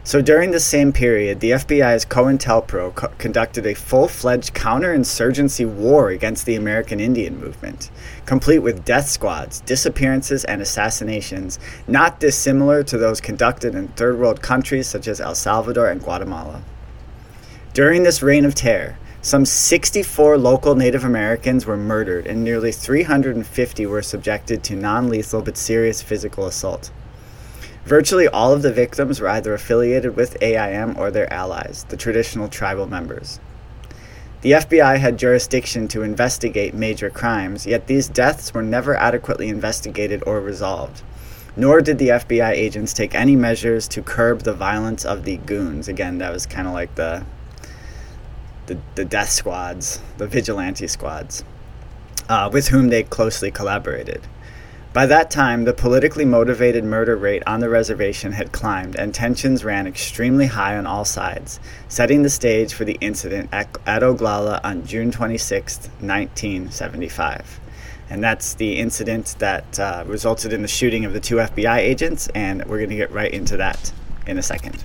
Speaker 3: So during the same period, the FBI's COINTELPRO co- conducted a full-fledged counterinsurgency war against the American Indian movement, complete with death squads, disappearances, and assassinations, not dissimilar to those conducted in third world countries such as El Salvador and Guatemala. During this reign of terror, some 64 local Native Americans were murdered and nearly 350 were subjected to non lethal but serious physical assault. Virtually all of the victims were either affiliated with AIM or their allies, the traditional tribal members. The FBI had jurisdiction to investigate major crimes, yet these deaths were never adequately investigated or resolved. Nor did the FBI agents take any measures to curb the violence of the goons. Again, that was kind of like the, the the death squads, the vigilante squads, uh, with whom they closely collaborated. By that time, the politically motivated murder rate on the reservation had climbed, and tensions ran extremely high on all sides, setting the stage for the incident at, Oglala on June 26, 1975. And that's the incident that uh, resulted in the shooting of the two FBI agents, and we're going to get right into that in a second.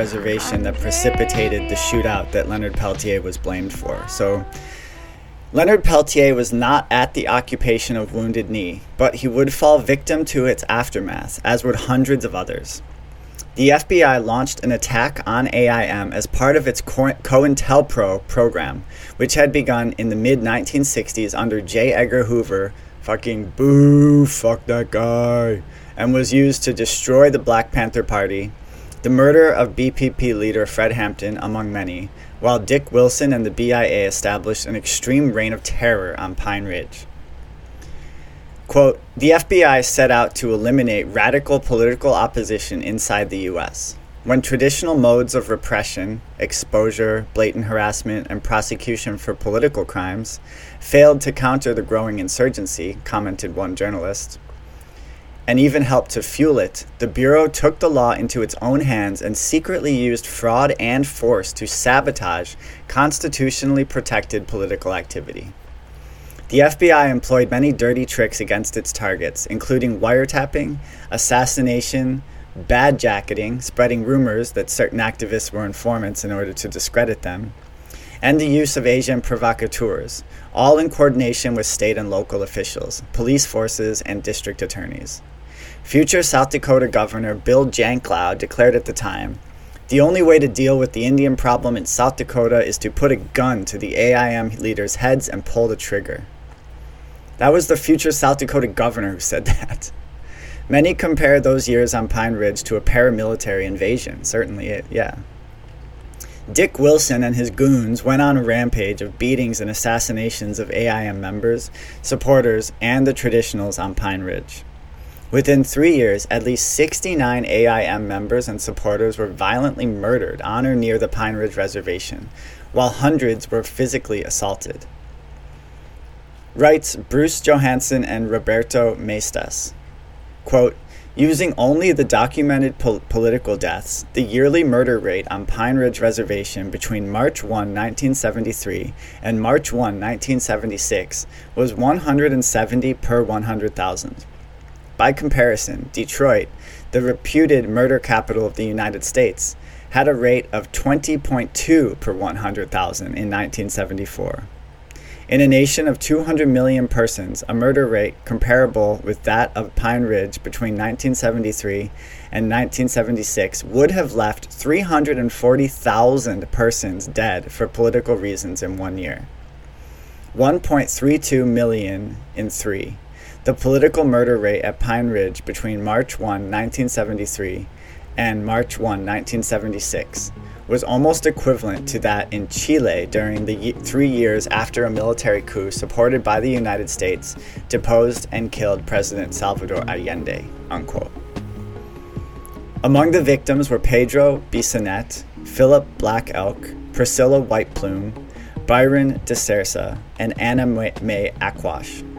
Speaker 3: Reservation that precipitated the shootout that Leonard Peltier was blamed for. So, Leonard Peltier was not at the occupation of Wounded Knee, but he would fall victim to its aftermath, as would hundreds of others. The FBI launched an attack on AIM as part of its Co- COINTELPRO program, which had begun in the mid 1960s under J. Edgar Hoover, fucking boo, fuck that guy, and was used to destroy the Black Panther Party, the murder of BPP leader Fred Hampton, among many, while Dick Wilson and the BIA established an extreme reign of terror on Pine Ridge. Quote The FBI set out to eliminate radical political opposition inside the U.S. When traditional modes of repression, exposure, blatant harassment, and prosecution for political crimes failed to counter the growing insurgency, commented one journalist, and even helped to fuel it, the Bureau took the law into its own hands and secretly used fraud and force to sabotage constitutionally protected political activity. The FBI employed many dirty tricks against its targets, including wiretapping, assassination, bad jacketing, spreading rumors that certain activists were informants in order to discredit them, and the use of agents provocateurs, all in coordination with state and local officials, police forces, and district attorneys. Future South Dakota Governor Bill Janklow declared at the time the only way to deal with the Indian problem in South Dakota is to put a gun to the AIM leaders' heads and pull the trigger. That was the future South Dakota governor who said that. Many compare those years on Pine Ridge to a paramilitary invasion. Certainly, it, yeah. Dick Wilson and his goons went on a rampage of beatings and assassinations of AIM members, supporters, and the traditionals on Pine Ridge. Within three years, at least 69 AIM members and supporters were violently murdered on or near the Pine Ridge Reservation, while hundreds were physically assaulted writes Bruce Johansen and Roberto Maestas. Quote, Using only the documented pol- political deaths, the yearly murder rate on Pine Ridge Reservation between March 1, 1973 and March 1, 1976 was 170 per 100,000. By comparison, Detroit, the reputed murder capital of the United States, had a rate of 20.2 per 100,000 in 1974. In a nation of 200 million persons, a murder rate comparable with that of Pine Ridge between 1973 and 1976 would have left 340,000 persons dead for political reasons in one year. 1.32 million in three. The political murder rate at Pine Ridge between March 1, 1973 and March 1, 1976 was almost equivalent to that in Chile during the three years after a military coup supported by the United States deposed and killed President Salvador Allende. Unquote. Among the victims were Pedro Bissonette, Philip Black Elk, Priscilla White Plume, Byron DeSersa, and Anna Mae Aquash.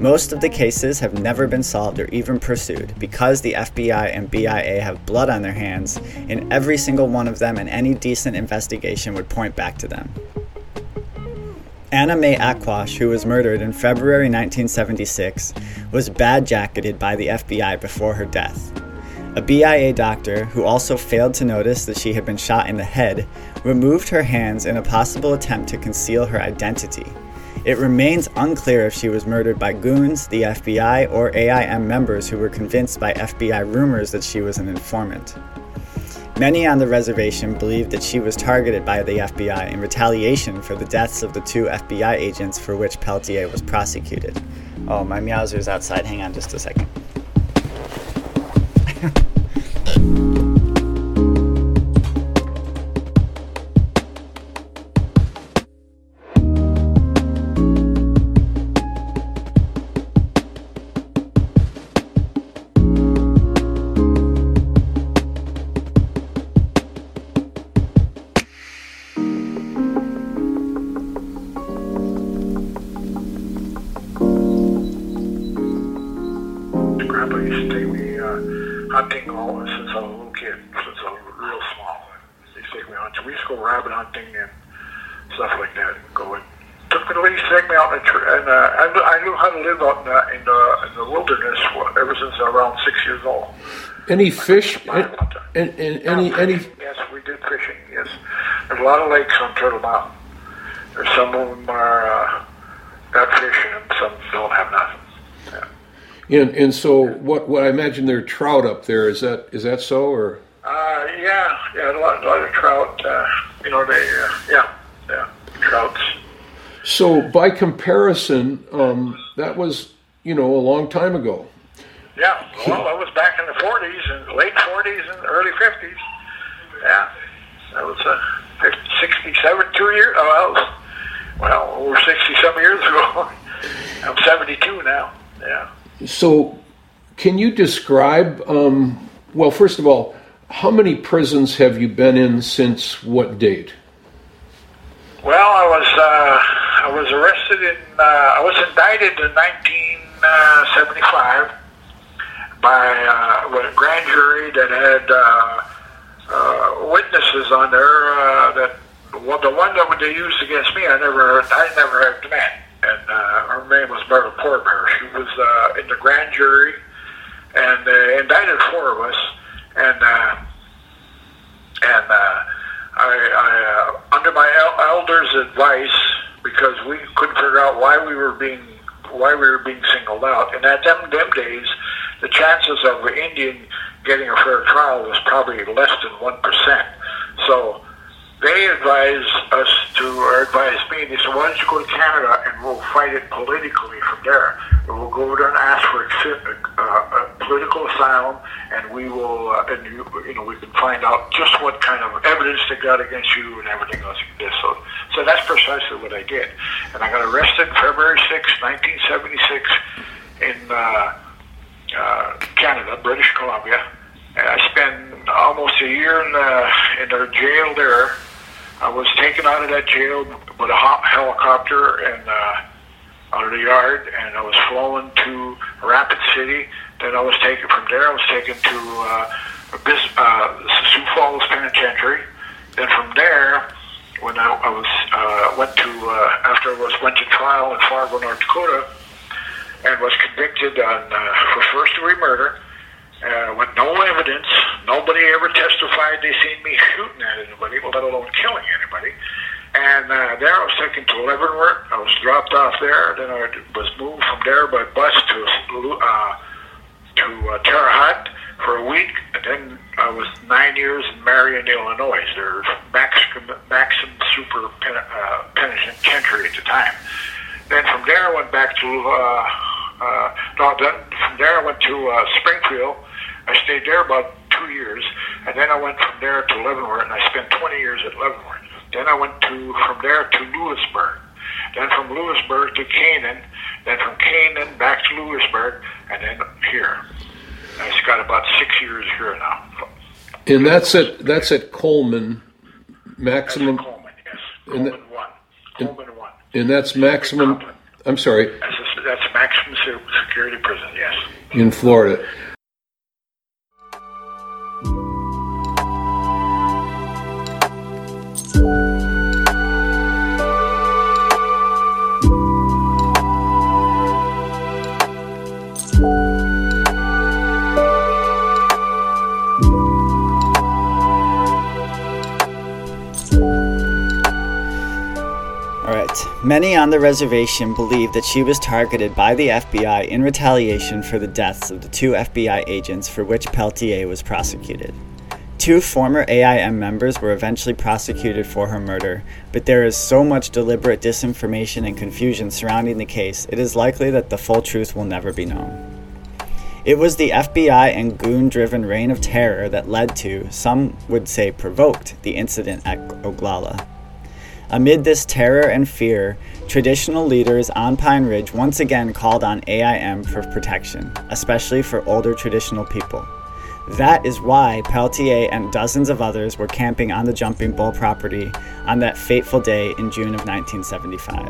Speaker 3: Most of the cases have never been solved or even pursued because the FBI and BIA have blood on their hands in every single one of them, and any decent investigation would point back to them. Anna Mae Aquash, who was murdered in February 1976, was bad jacketed by the FBI before her death. A BIA doctor, who also failed to notice that she had been shot in the head, removed her hands in a possible attempt to conceal her identity. It remains unclear if she was murdered by goons, the FBI, or AIM members who were convinced by FBI rumors that she was an informant. Many on the reservation believed that she was targeted by the FBI in retaliation for the deaths of the two FBI agents for which Peltier was prosecuted. Oh, my meowser's outside. Hang on just a second.
Speaker 9: Any fish? And any any
Speaker 10: Yes, we did fishing. Yes, there's a lot of lakes on Turtle Mountain. There's some of them are uh, got fish and some don't have nothing.
Speaker 9: and and so what? What I imagine there are trout up there. Is that is that so or?
Speaker 10: Uh, yeah, yeah, a lot, a lot of trout. Uh, you know, they, uh, yeah, yeah, trouts.
Speaker 9: So by comparison, um, that was you know a long time ago.
Speaker 10: Yeah, well, that was back in the 40s and late 40s and early 50s. Yeah, that was uh, 50, 67, two years. Oh, was well over 60 some years ago. I'm 72 now. Yeah.
Speaker 9: So, can you describe? Um, well, first of all, how many prisons have you been in since what date?
Speaker 10: Well, I was uh, I was arrested in uh, I was indicted in 1975 by uh, a grand jury that had uh, uh, witnesses on there uh, that well, the one that they used against me, I never I never had met, and uh, her name was Margaret Poor Bear. She was uh, in the grand jury and uh, indicted four of us, and uh, and. Uh, I, I uh, under my el- elders' advice, because we couldn't figure out why we were being why we were being singled out, and at them them days, chances of an Indian getting a fair trial was probably less than one percent. So they advised us to, or advised me, they said, why don't you go to Canada and we'll fight it politically from there. And we'll go there and ask for uh, a political asylum, and we will, uh, and you, you know, we can find out just what kind of evidence they got against you and everything else like this. So, so that's precisely what I did. And I got arrested February 6, 1976 in uh, uh, Canada, British Columbia. And I spent almost a year in the, in the jail there I was taken out of that jail with a helicopter and uh, out of the yard, and I was flown to Rapid City. Then I was taken from there. I was taken to uh, uh, Sioux Falls Penitentiary. Then from there, when I, I was uh, went to uh, after I was went to trial in Fargo, North Dakota, and was convicted on uh, for first degree murder uh, with no evidence. Nobody ever testified they seen me shooting at anybody, let alone killing anybody. And uh, there I was taken to Leavenworth. I was dropped off there. Then I was moved from there by bus to uh, to uh, Terre Haute for a week. And then I was nine years in Marion, Illinois. There's Maxim, Maxim Super pen, uh, Penitentiary at the time. Then from there I went back to, uh, uh, no, then from there I went to uh, Springfield I stayed there about two years, and then I went from there to Leavenworth, and I spent 20 years at Leavenworth. Then I went to from there to Lewisburg, then from Lewisburg to Canaan, then from Canaan back to Lewisburg, and then here. I've got about six years here now.
Speaker 9: And that's at that's at Coleman, maximum.
Speaker 10: That's Coleman, yes. Coleman
Speaker 9: and,
Speaker 10: one. Coleman one.
Speaker 9: And that's maximum. I'm sorry.
Speaker 10: That's a, that's a maximum security prison. Yes.
Speaker 9: In Florida.
Speaker 3: Many on the reservation believe that she was targeted by the FBI in retaliation for the deaths of the two FBI agents for which Peltier was prosecuted. Two former AIM members were eventually prosecuted for her murder, but there is so much deliberate disinformation and confusion surrounding the case, it is likely that the full truth will never be known. It was the FBI and goon driven reign of terror that led to, some would say provoked, the incident at Oglala. Amid this terror and fear, traditional leaders on Pine Ridge once again called on AIM for protection, especially for older traditional people. That is why Peltier and dozens of others were camping on the Jumping Bull property on that fateful day in June of 1975.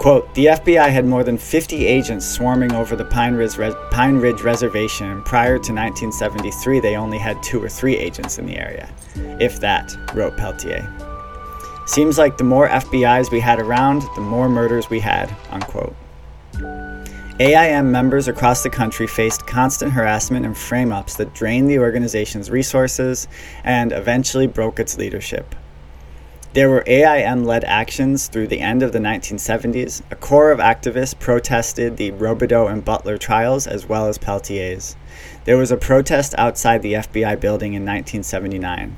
Speaker 3: Quote, the FBI had more than 50 agents swarming over the Pine Ridge, Res- Pine Ridge Reservation, prior to 1973, they only had two or three agents in the area. If that, wrote Peltier. Seems like the more FBIs we had around, the more murders we had, unquote. AIM members across the country faced constant harassment and frame ups that drained the organization's resources and eventually broke its leadership. There were AIM led actions through the end of the 1970s. A core of activists protested the Robideau and Butler trials as well as Peltier's. There was a protest outside the FBI building in 1979.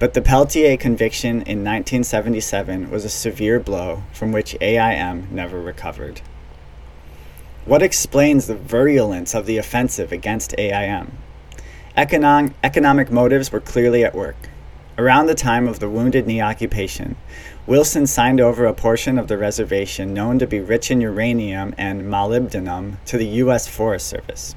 Speaker 3: But the Peltier conviction in 1977 was a severe blow from which AIM never recovered. What explains the virulence of the offensive against AIM? Economic, economic motives were clearly at work. Around the time of the Wounded Knee occupation, Wilson signed over a portion of the reservation known to be rich in uranium and molybdenum to the U.S. Forest Service.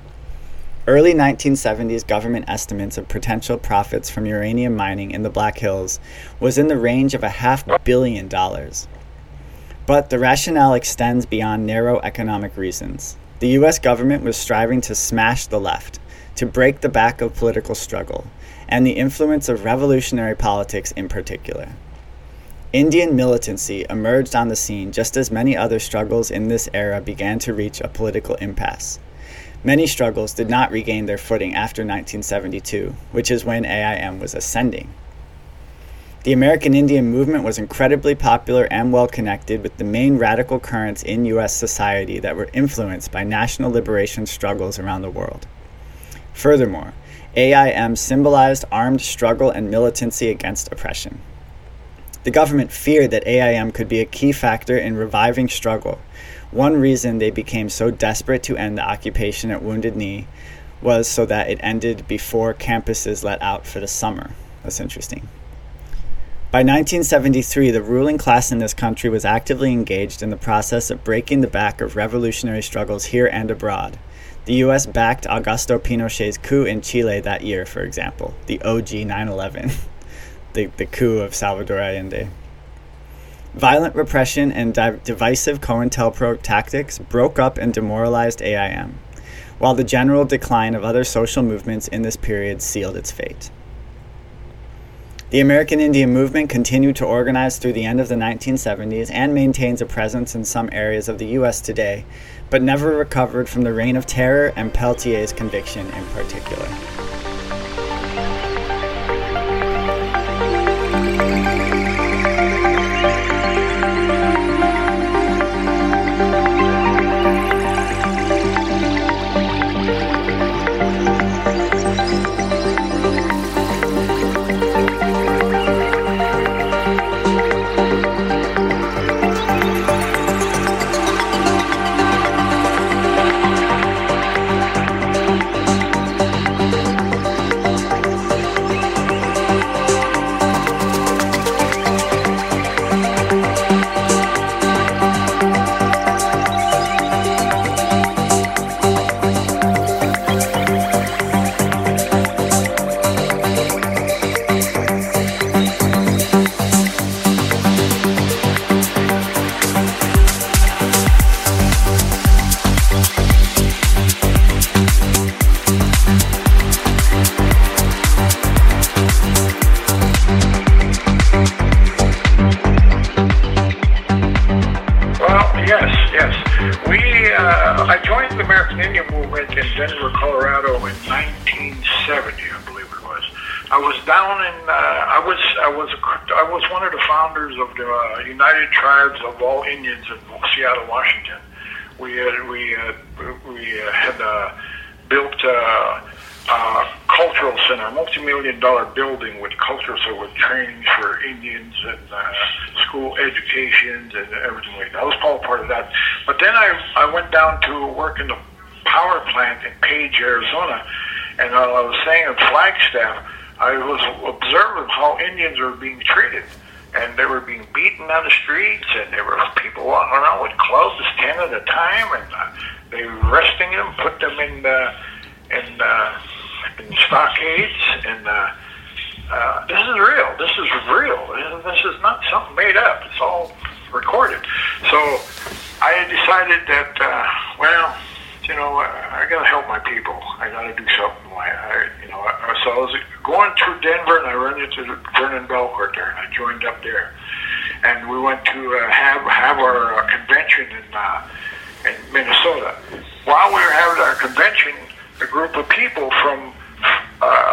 Speaker 3: Early 1970s government estimates of potential profits from uranium mining in the Black Hills was in the range of a half billion dollars. But the rationale extends beyond narrow economic reasons. The US government was striving to smash the left, to break the back of political struggle, and the influence of revolutionary politics in particular. Indian militancy emerged on the scene just as many other struggles in this era began to reach a political impasse. Many struggles did not regain their footing after 1972, which is when AIM was ascending. The American Indian movement was incredibly popular and well connected with the main radical currents in U.S. society that were influenced by national liberation struggles around the world. Furthermore, AIM symbolized armed struggle and militancy against oppression. The government feared that AIM could be a key factor in reviving struggle one reason they became so desperate to end the occupation at Wounded Knee was so that it ended before campuses let out for the summer. That's interesting. By 1973, the ruling class in this country was actively engaged in the process of breaking the back of revolutionary struggles here and abroad. The US backed Augusto Pinochet's coup in Chile that year, for example, the OG 9 11, the, the coup of Salvador Allende. Violent repression and di- divisive COINTELPRO tactics broke up and demoralized AIM, while the general decline of other social movements in this period sealed its fate. The American Indian movement continued to organize through the end of the 1970s and maintains a presence in some areas of the U.S. today, but never recovered from the reign of terror and Peltier's conviction in particular.
Speaker 10: down to work in the power plant in Page, Arizona, and while I was staying in Flagstaff, I was observing how Indians were being treated. And they were being beaten on the streets, and there were people walking around with clothes ten at a time, and uh, they were arresting them, put them in the, in, uh, in stockades, and uh, uh, this is real. This is real. This is not something made up. It's all recorded. So I decided that, uh, well, you know, I, I got to help my people. I got to do something. I, I, you know, I, so I was going through Denver, and I ran into the Vernon Bellecourt there, and I joined up there. And we went to uh, have have our uh, convention in uh, in Minnesota. While we were having our convention, a group of people from uh,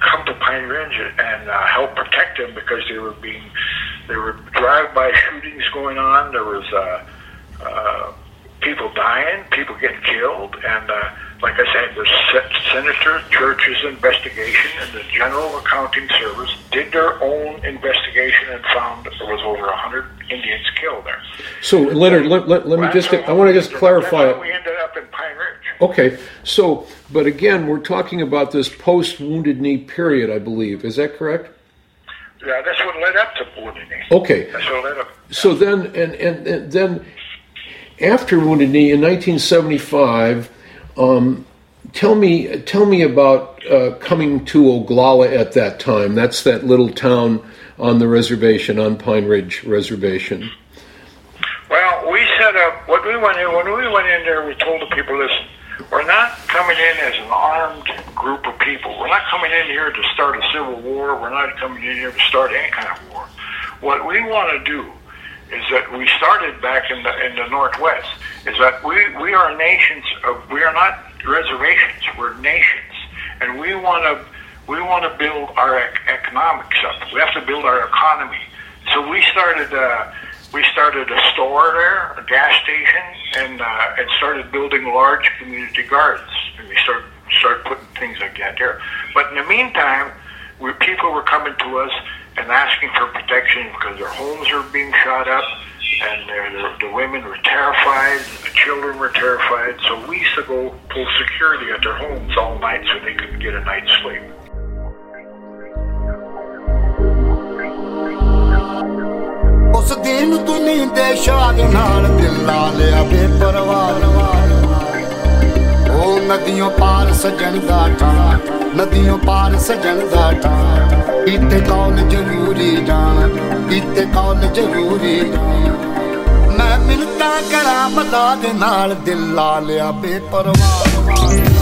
Speaker 10: come to Pine Ridge and uh, help protect them because they were being, there were drive-by shootings going on. There was uh, uh, people dying, people getting killed, and uh, like I said, the Senator Church's investigation and the General Accounting Service did their own investigation and found there was over hundred Indians killed there.
Speaker 9: So Leonard, let, let, let me just, I want to just clarify.
Speaker 10: we ended up in Pine.
Speaker 9: Okay, so, but again, we're talking about this post Wounded Knee period, I believe. Is that correct?
Speaker 10: Yeah, that's what led up to Wounded Knee.
Speaker 9: Okay.
Speaker 10: That's what led up.
Speaker 9: So then, and, and, and then after Wounded Knee in 1975, um, tell me, tell me about uh, coming to Oglala at that time. That's that little town on the reservation, on Pine Ridge Reservation.
Speaker 10: Well, we set up what we went in. When we went in there, we told the people, listen, we're not coming in as an armed group of people. We're not coming in here to start a civil war. We're not coming in here to start any kind of war. What we want to do is that we started back in the in the Northwest. Is that we we are nations of we are not reservations. We're nations, and we want to we want to build our economics up. We have to build our economy. So we started. Uh, we started a store there, a gas station, and uh, and started building large community gardens. And we started started putting things like that there. But in the meantime, we, people were coming to us and asking for protection because their homes were being shot up, and the, the women were terrified, the children were terrified. So we used to go pull security at their homes all night so they could get a night's sleep.
Speaker 11: ਉਸ ਦਿਨ ਤੂੰ ਨੀਂਦੇ ਸ਼ਾਦ ਨਾਲ ਦਿਲ ਲਾ ਲਿਆ ਬੇਪਰਵਾਹ। ਉਹ ਨਦੀਆਂ ਪਾਰ ਸਜਣ ਦਾ ਠਾਣਾ, ਨਦੀਆਂ ਪਾਰ ਸਜਣ ਦਾ ਠਾਣਾ। ਇੱਥੇ ਕੌਣ ਜ਼ਰੂਰੀ ਜਾਣ, ਇੱਥੇ ਕੌਣ ਜ਼ਰੂਰੀ ਮੈਂ ਮਿਲਤਾ ਕਰਾਂ ਮਦਾ ਦੇ ਨਾਲ, ਦਿਲ ਲਾ ਲਿਆ ਬੇਪਰਵਾਹ।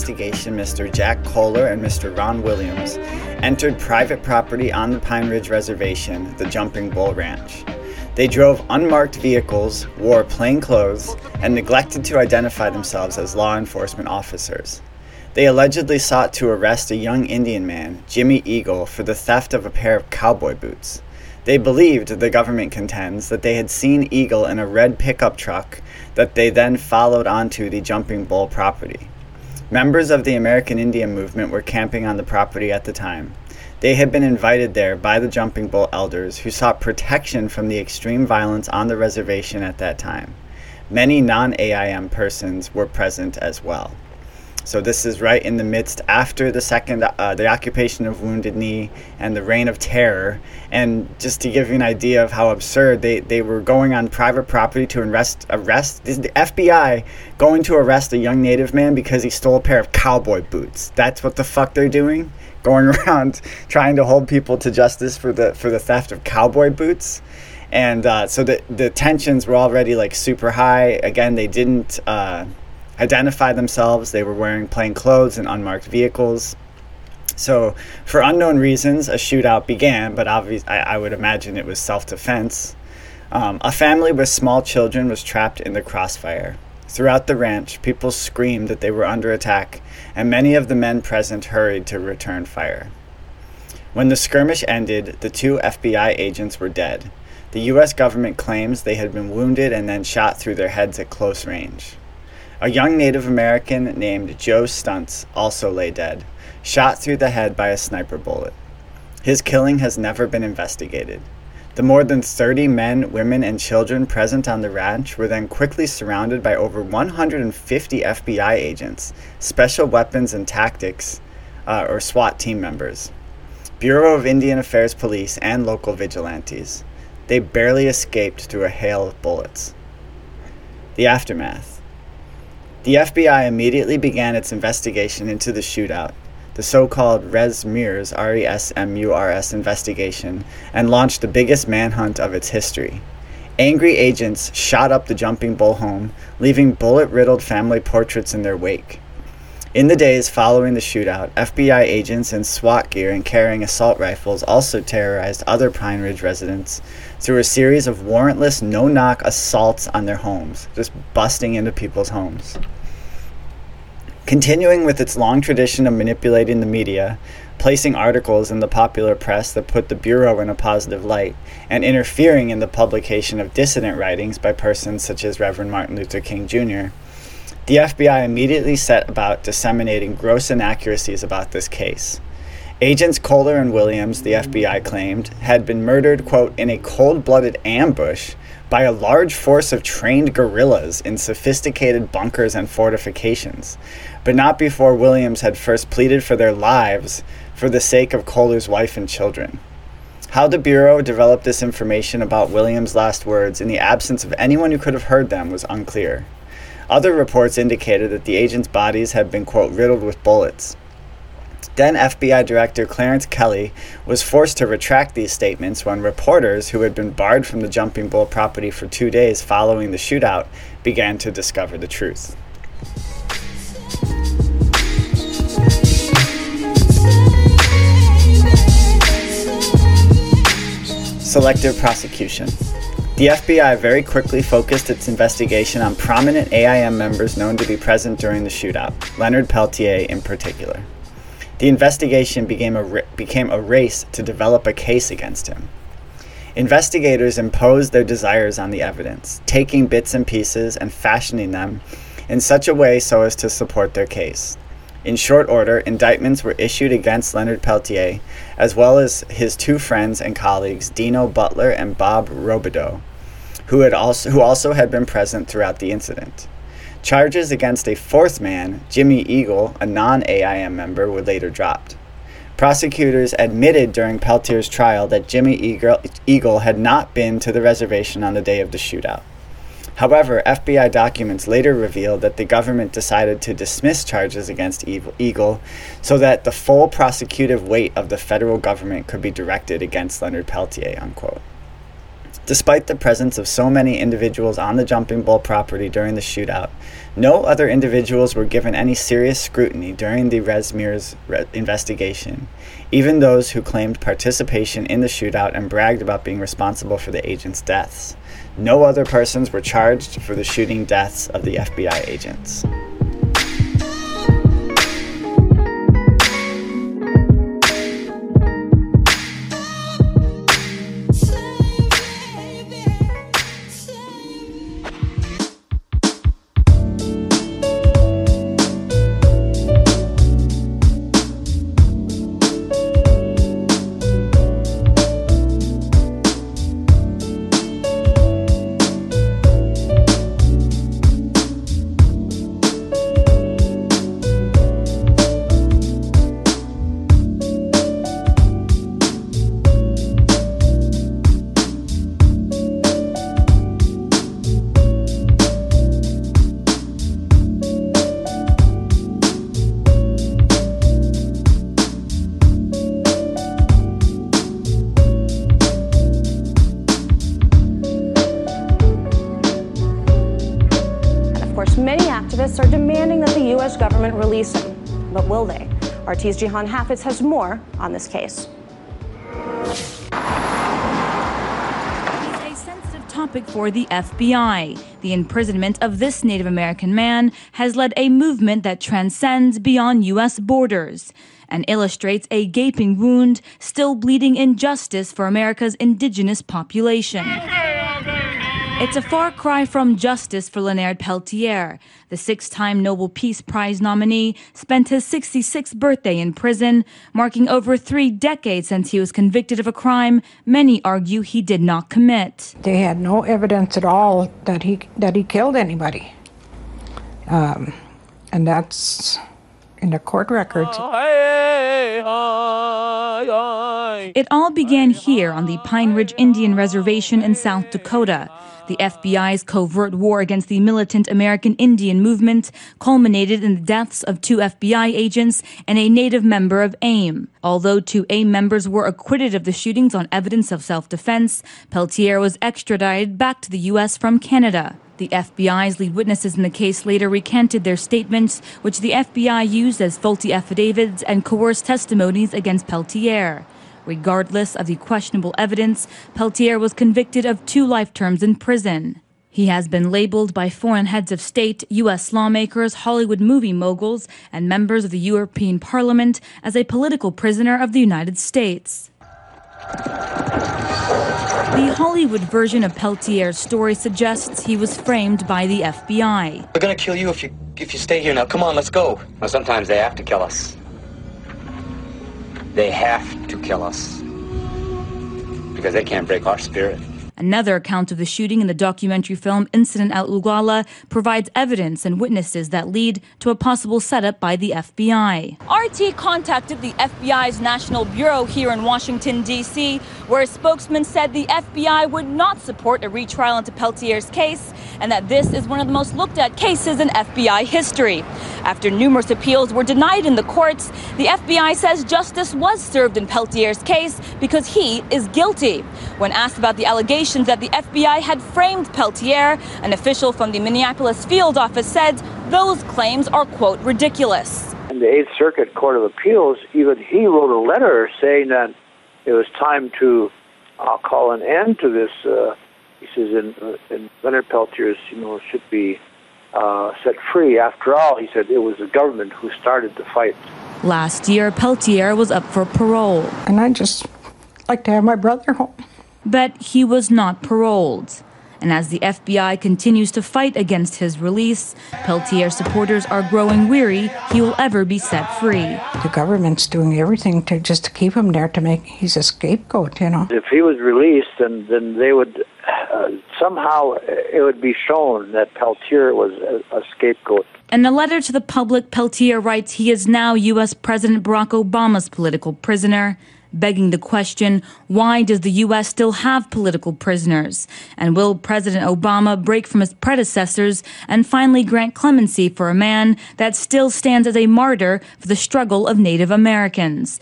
Speaker 3: Investigation, Mr. Jack Coler and Mr. Ron Williams, entered private property on the Pine Ridge Reservation, the Jumping Bull Ranch. They drove unmarked vehicles, wore plain clothes, and neglected to identify themselves as law enforcement officers. They allegedly sought to arrest a young Indian man, Jimmy Eagle, for the theft of a pair of cowboy boots. They believed, the government contends, that they had seen Eagle in a red pickup truck that they then followed onto the Jumping Bull property. Members of the American Indian movement were camping on the property at the time. They had been invited there by the Jumping Bull elders who sought protection from the extreme violence on the reservation at that time. Many non AIM persons were present as well. So this is right in the midst after the second, uh, the occupation of Wounded Knee and the reign of terror. And just to give you an idea of how absurd, they, they were going on private property to arrest, arrest the FBI going to arrest a young Native man because he stole a pair of cowboy boots. That's what the fuck they're doing, going around trying to hold people to justice for the for the theft of cowboy boots. And uh, so the the tensions were already like super high. Again, they didn't. Uh, identify themselves. They were wearing plain clothes and unmarked vehicles. So, for unknown reasons, a shootout began, but obviously, I, I would imagine it was self defense. Um, a family with small children was trapped in the crossfire. Throughout the ranch, people screamed that they were under attack, and many of the men present hurried to return fire. When the skirmish ended, the two FBI agents were dead. The U.S. government claims they had been wounded and then shot through their heads at close range. A young Native American named Joe Stuntz also lay dead, shot through the head by a sniper bullet. His killing has never been investigated. The more than 30 men, women, and children present on the ranch were then quickly surrounded by over 150 FBI agents, Special Weapons and Tactics, uh, or SWAT team members, Bureau of Indian Affairs police, and local vigilantes. They barely escaped through a hail of bullets. The aftermath. The FBI immediately began its investigation into the shootout, the so called Res RESMURS, R E S M U R S investigation, and launched the biggest manhunt of its history. Angry agents shot up the Jumping Bull home, leaving bullet riddled family portraits in their wake. In the days following the shootout, FBI agents in SWAT gear and carrying assault rifles also terrorized other Pine Ridge residents through a series of warrantless, no knock assaults on their homes, just busting into people's homes. Continuing with its long tradition of manipulating the media, placing articles in the popular press that put the Bureau in a positive light, and interfering in the publication of dissident writings by persons such as Reverend Martin Luther King Jr., the FBI immediately set about disseminating gross inaccuracies about this case. Agents Coler and Williams, the FBI claimed, had been murdered, quote, in a cold blooded ambush by a large force of trained guerrillas in sophisticated bunkers and fortifications, but not before Williams had first pleaded for their lives for the sake of Coler's wife and children. How the Bureau developed this information about Williams' last words in the absence of anyone who could have heard them was unclear. Other reports indicated that the agents' bodies had been, quote, riddled with bullets. Then FBI Director Clarence Kelley was forced to retract these statements when reporters who had been barred from the Jumping Bull property for two days following the shootout began to discover the truth. Selective prosecution. The FBI very quickly focused its investigation on prominent AIM members known to be present during the shootout, Leonard Peltier in particular. The investigation became a, became a race to develop a case against him. Investigators imposed their desires on the evidence, taking bits and pieces and fashioning them in such a way so as to support their case. In short order, indictments were issued against Leonard Peltier, as well as his two friends and colleagues, Dino Butler and Bob Robideau, who, had also, who also had been present throughout the incident. Charges against a fourth man, Jimmy Eagle, a non AIM member, were later dropped. Prosecutors admitted during Peltier's trial that Jimmy Eagle had not been to the reservation on the day of the shootout. However, FBI documents later revealed that the government decided to dismiss charges against Eagle so that the full prosecutive weight of the federal government could be directed against Leonard Peltier. Unquote. Despite the presence of so many individuals on the Jumping Bull property during the shootout, no other individuals were given any serious scrutiny during the RESMURS re- investigation, even those who claimed participation in the shootout and bragged about being responsible for the agents' deaths. No other persons were charged for the shooting deaths of the FBI agents.
Speaker 12: RT's Jihan Hafez has more on this case.
Speaker 13: a sensitive topic for the FBI. The imprisonment of this Native American man has led a movement that transcends beyond U.S. borders and illustrates a gaping wound still bleeding injustice for America's indigenous population. It's a far cry from justice for Leonard Peltier. The six time Nobel Peace Prize nominee spent his 66th birthday in prison, marking over three decades since he was convicted of a crime many argue he did not commit.
Speaker 14: They had no evidence at all that he, that he killed anybody. Um, and that's in the court records.
Speaker 13: It all began here on the Pine Ridge Indian Reservation in South Dakota. The FBI's covert war against the militant American Indian movement culminated in the deaths of two FBI agents and a native member of AIM. Although two AIM members were acquitted of the shootings on evidence of self defense, Peltier was extradited back to the U.S. from Canada. The FBI's lead witnesses in the case later recanted their statements, which the FBI used as faulty affidavits and coerced testimonies against Peltier. Regardless of the questionable evidence, Peltier was convicted of two life terms in prison. He has been labeled by foreign heads of state, U.S. lawmakers, Hollywood movie moguls, and members of the European Parliament as a political prisoner of the United States. The Hollywood version of Peltier's story suggests he was framed by the FBI.
Speaker 15: They're gonna kill you if you if you stay here now. Come on, let's go.
Speaker 16: Well, sometimes they have to kill us. They have to kill us because they can't break our spirit.
Speaker 13: Another account of the shooting in the documentary film Incident at Oglala provides evidence and witnesses that lead to a possible setup by the FBI. RT contacted the FBI's National Bureau here in Washington, D.C., where a spokesman said the FBI would not support a retrial into Peltier's case and that this is one of the most looked at cases in FBI history. After numerous appeals were denied in the courts, the FBI says justice was served in Peltier's case because he is guilty. When asked about the allegations, that the FBI had framed Peltier, an official from the Minneapolis field office said those claims are, quote, ridiculous.
Speaker 17: In the Eighth Circuit Court of Appeals, even he wrote a letter saying that it was time to uh, call an end to this. Uh, he says, in, uh, in Leonard Peltier's, you know, should be uh, set free. After all, he said it was the government who started the fight.
Speaker 13: Last year, Peltier was up for parole.
Speaker 14: And I just like to have my brother home.
Speaker 13: But he was not paroled. And as the FBI continues to fight against his release, Peltier supporters are growing weary he will ever be set free.
Speaker 14: The government's doing everything to just to keep him there to make he's a scapegoat, you know.
Speaker 17: If he was released, then then they would uh, somehow it would be shown that Peltier was a, a scapegoat.
Speaker 13: In a letter to the public, Peltier writes he is now U.S. President Barack Obama's political prisoner begging the question why does the U.S. still have political prisoners? And will President Obama break from his predecessors and finally grant clemency for a man that still stands as a martyr for the struggle of Native Americans?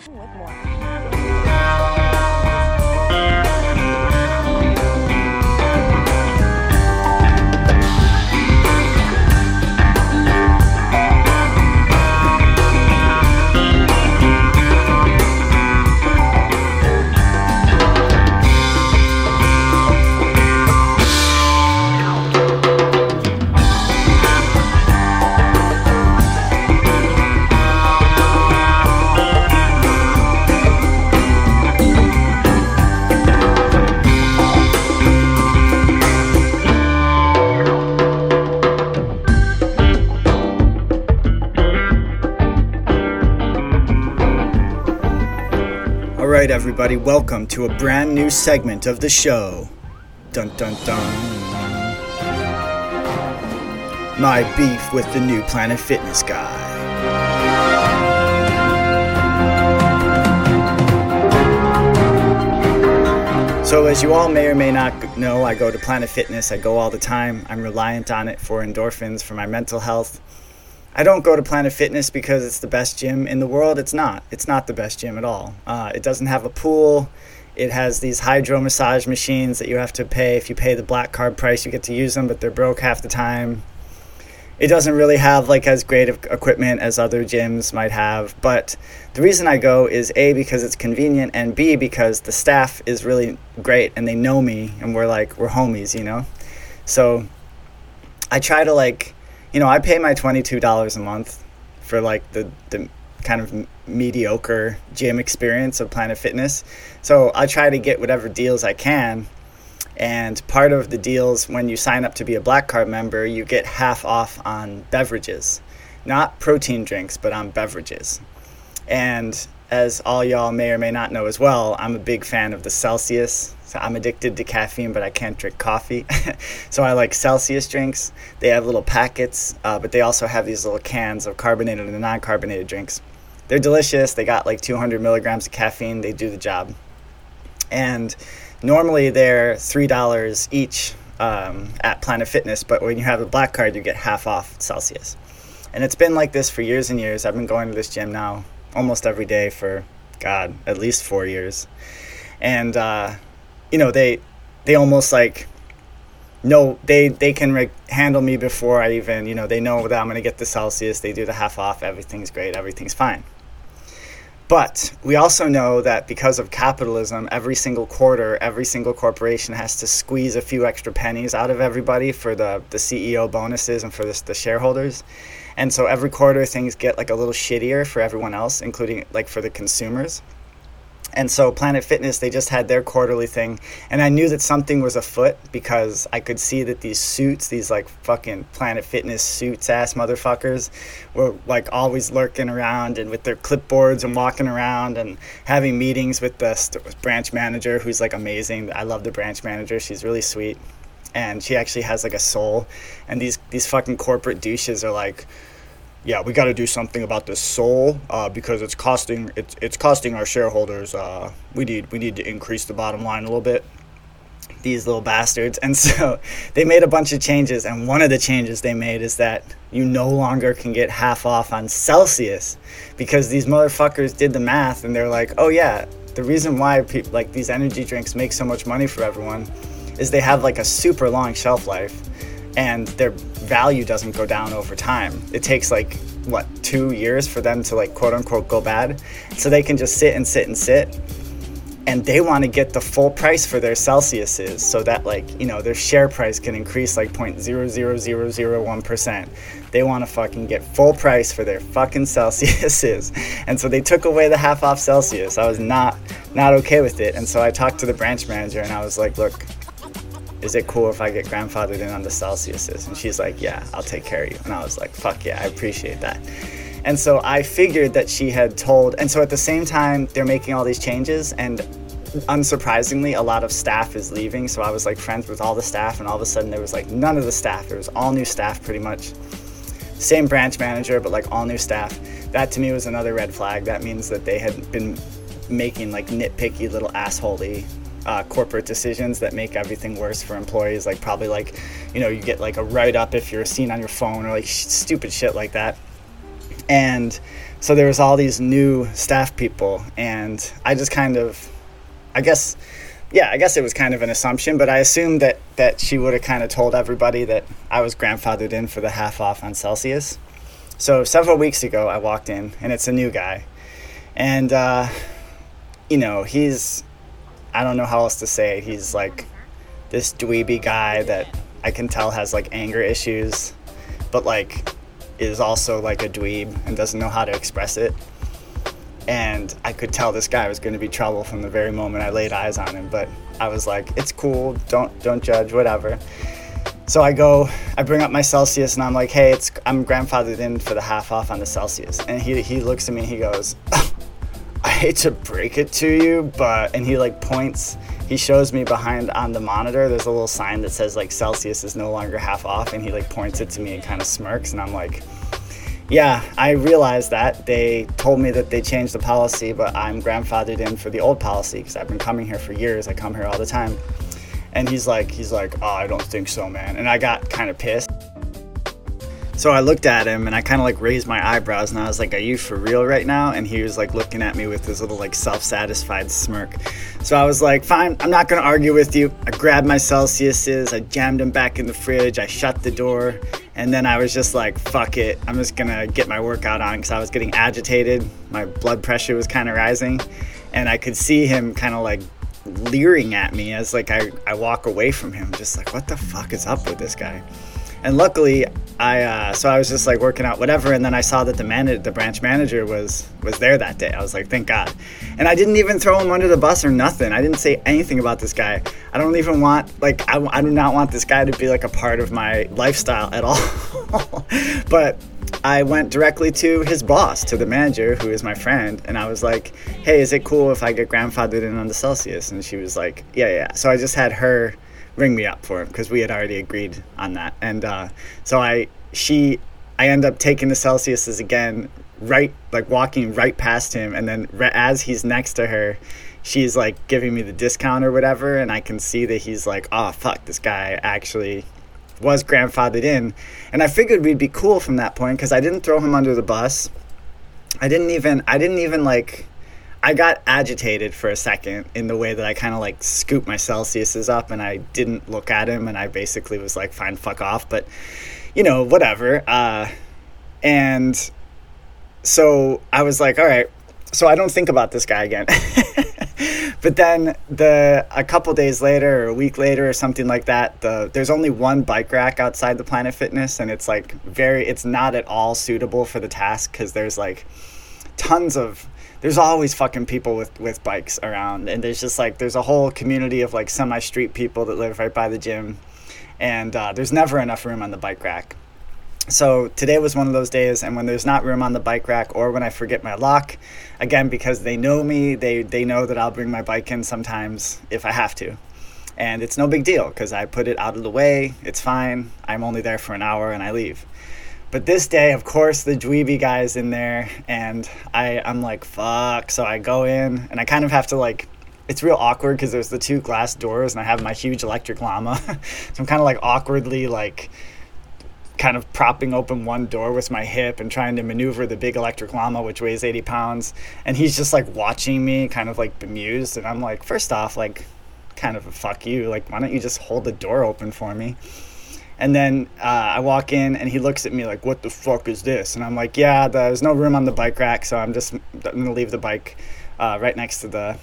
Speaker 3: Right, everybody, welcome to a brand new segment of the show. Dun dun dun. My beef with the new Planet Fitness guy. So, as you all may or may not know, I go to Planet Fitness. I go all the time. I'm reliant on it for endorphins, for my mental health. I don't go to Planet Fitness because it's the best gym in the world. It's not. It's not the best gym at all. Uh, it doesn't have a pool. It has these hydro massage machines that you have to pay. If you pay the black card price, you get to use them, but they're broke half the time. It doesn't really have like as great of equipment as other gyms might have. But the reason I go is A, because it's convenient, and B, because the staff is really great and they know me and we're like, we're homies, you know? So I try to like you know, I pay my $22 a month for like the, the kind of mediocre gym experience of Planet Fitness. So I try to get whatever deals I can. And part of the deals when you sign up to be a Black Card member, you get half off on beverages. Not protein drinks, but on beverages. And as all y'all may or may not know as well, I'm a big fan of the Celsius. So I'm addicted to caffeine, but I can't drink coffee. so I like Celsius drinks. They have little packets, uh, but they also have these little cans of carbonated and non carbonated drinks. They're delicious. They got like 200 milligrams of caffeine. They do the job. And normally they're $3 each um, at Planet Fitness, but when you have a black card, you get half off Celsius. And it's been like this for years and years. I've been going to this gym now almost every day for, God, at least four years. And, uh, you know, they, they almost like, no, they, they can re- handle me before I even, you know, they know that I'm going to get the Celsius. They do the half off. Everything's great. Everything's fine. But we also know that because of capitalism, every single quarter, every single corporation has to squeeze a few extra pennies out of everybody for the, the CEO bonuses and for the, the shareholders. And so every quarter, things get like a little shittier for everyone else, including like for the consumers. And so Planet Fitness, they just had their quarterly thing. And I knew that something was afoot because I could see that these suits, these like fucking Planet Fitness suits ass motherfuckers, were like always lurking around and with their clipboards and walking around and having meetings with the st- branch manager who's like amazing. I love the branch manager. She's really sweet. And she actually has like a soul. And these, these fucking corporate douches are like, yeah, we got to do something about this soul uh, because it's costing it's it's costing our shareholders. Uh, we need we need to increase the bottom line a little bit. These little bastards, and so they made a bunch of changes. And one of the changes they made is that you no longer can get half off on Celsius because these motherfuckers did the math and they're like, oh yeah, the reason why like these energy drinks make so much money for everyone is they have like a super long shelf life and their value doesn't go down over time. It takes like what two years for them to like quote unquote go bad, so they can just sit and sit and sit. And they want to get the full price for their Celsiuses so that like you know their share price can increase like 0.00001 percent. They want to fucking get full price for their fucking Celsiuses, and so they took away the half off Celsius. I was not not okay with it, and so I talked to the branch manager and I was like, look, is it cool if I get grandfathered in on the Celsiuses? And she's like, yeah, I'll take care of you. And I was like, fuck yeah, I appreciate that. And so I figured that she had told, and so at the same time, they're making all these changes, and unsurprisingly, a lot of staff is leaving. So I was like friends with all the staff, and all of a sudden, there was like none of the staff. There was all new staff pretty much. Same branch manager, but like all new staff. That to me was another red flag. That means that they had been making like nitpicky little assholey uh, corporate decisions that make everything worse for employees. Like probably like, you know, you get like a write up if you're seen on your phone or like sh- stupid shit like that. And so there was all these new staff people, and I just kind of, I guess, yeah, I guess it was kind of an assumption, but I assumed that that she would have kind of told everybody that I was grandfathered in for the half off on Celsius. So several weeks ago, I walked in, and it's a new guy, and uh, you know he's I don't know how else to say it. He's like this dweeby guy that I can tell has like anger issues, but like is also like a dweeb and doesn't know how to express it. And I could tell this guy was going to be trouble from the very moment I laid eyes on him, but I was like, "It's cool. Don't don't judge. Whatever." So I go, I bring up my Celsius, and I'm like, "Hey, it's I'm grandfathered in for the half off on the Celsius." And he he looks at me, and he goes, I hate to break it to you, but and he like points. He shows me behind on the monitor. There's a little sign that says like Celsius is no longer half off, and he like points it to me and kind of smirks, and I'm like, yeah, I realized that they told me that they changed the policy, but I'm grandfathered in for the old policy because I've been coming here for years. I come here all the time, and he's like, he's like, oh, I don't think so, man. And I got kind of pissed. So I looked at him and I kind of like raised my eyebrows and I was like, Are you for real right now? And he was like looking at me with this little like self satisfied smirk. So I was like, Fine, I'm not gonna argue with you. I grabbed my Celsiuses, I jammed them back in the fridge, I shut the door, and then I was just like, Fuck it, I'm just gonna get my workout on because I was getting agitated. My blood pressure was kind of rising, and I could see him kind of like leering at me as like I, I walk away from him, just like, What the fuck is up with this guy? And luckily, I uh, so I was just like working out whatever, and then I saw that the man, the branch manager was was there that day. I was like, thank God. And I didn't even throw him under the bus or nothing. I didn't say anything about this guy. I don't even want like I, I do not want this guy to be like a part of my lifestyle at all. but I went directly to his boss, to the manager, who is my friend, and I was like, "Hey, is it cool if I get grandfathered in on the Celsius?" And she was like, "Yeah, yeah." So I just had her ring me up for him because we had already agreed on that, and uh, so I she I end up taking the Celsiuses again, right like walking right past him, and then as he's next to her, she's like giving me the discount or whatever, and I can see that he's like, "Oh fuck, this guy actually." was grandfathered in. And I figured we'd be cool from that point because I didn't throw him under the bus. I didn't even, I didn't even like, I got agitated for a second in the way that I kind of like scooped my Celsiuses up and I didn't look at him and I basically was like, fine, fuck off. But, you know, whatever. Uh, and so I was like, all right, so I don't think about this guy again. but then the a couple days later or a week later or something like that, the there's only one bike rack outside the Planet Fitness and it's like very it's not at all suitable for the task cuz there's like tons of there's always fucking people with with bikes around and there's just like there's a whole community of like semi street people that live right by the gym and uh, there's never enough room on the bike rack. So today was one of those days and when there's not room on the bike rack or when i forget my lock again because they know me they they know that i'll bring my bike in sometimes if i have to. And it's no big deal because i put it out of the way it's fine i'm only there for an hour and i leave but this day of course the dweeby guy's in there and i i'm like fuck so i go in and i kind of have to like it's real awkward because there's the two glass doors and i have my huge electric llama so i'm kind of like awkwardly like kind of propping open one door with my hip and trying to maneuver the big electric llama, which weighs 80 pounds. And he's just like watching me, kind of like bemused. And I'm like, first off, like, kind of a fuck you. Like, why don't you just hold the door open for me? And then uh, I walk in and he looks at me like, what the fuck is this? And I'm like, yeah, there's no room on the bike rack, so I'm just I'm gonna leave the bike uh, right next to the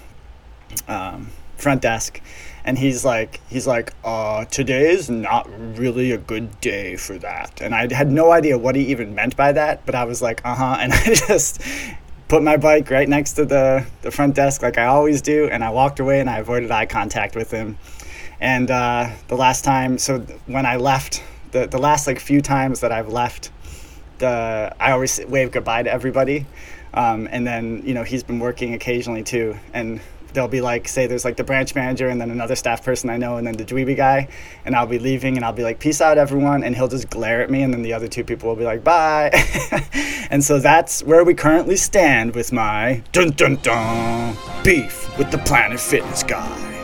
Speaker 3: um, front desk. And he's like he's like uh today is not really a good day for that. And i had no idea what he even meant by that but i was like uh-huh. And i just put my bike right next to the the front desk like i always do and i walked away and i avoided eye contact with him and uh, the last time so when i left the the last like few times that i've left the i always wave goodbye to everybody um, and then you know he's been working occasionally too and they'll be like, say there's like the branch manager and then another staff person I know and then the dweeby guy, and I'll be leaving and I'll be like, peace out everyone, and he'll just glare at me and then the other two people will be like, bye. and so that's where we currently stand with my dun dun dun beef with the Planet Fitness guy.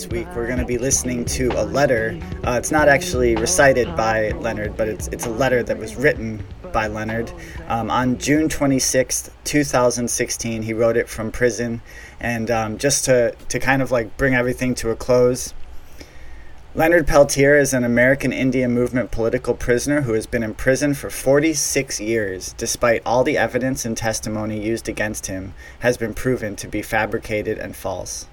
Speaker 3: This week. We're going to be listening to a letter. Uh, it's not actually recited by Leonard, but it's, it's a letter that was written by Leonard. Um, on June 26th, 2016, he wrote it from prison. And um, just to, to kind of like bring everything to a close, Leonard Peltier is an American Indian movement political prisoner who has been in prison for 46 years, despite all the evidence and testimony used against him has been proven to be fabricated and false.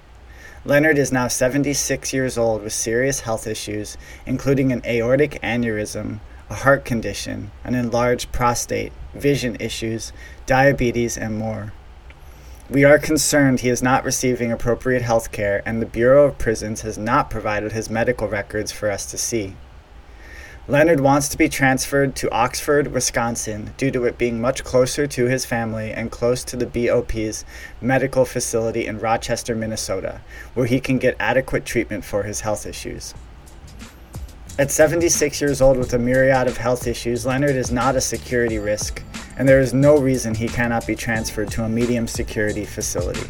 Speaker 3: Leonard is now 76 years old with serious health issues, including an aortic aneurysm, a heart condition, an enlarged prostate, vision issues, diabetes, and more. We are concerned he is not receiving appropriate health care, and the Bureau of Prisons has not provided his medical records for us to see. Leonard wants to be transferred to Oxford, Wisconsin, due to it being much closer to his family and close to the BOP's medical facility in Rochester, Minnesota, where he can get adequate treatment for his health issues. At 76 years old with a myriad of health issues, Leonard is not a security risk, and there is no reason he cannot be transferred to a medium security facility.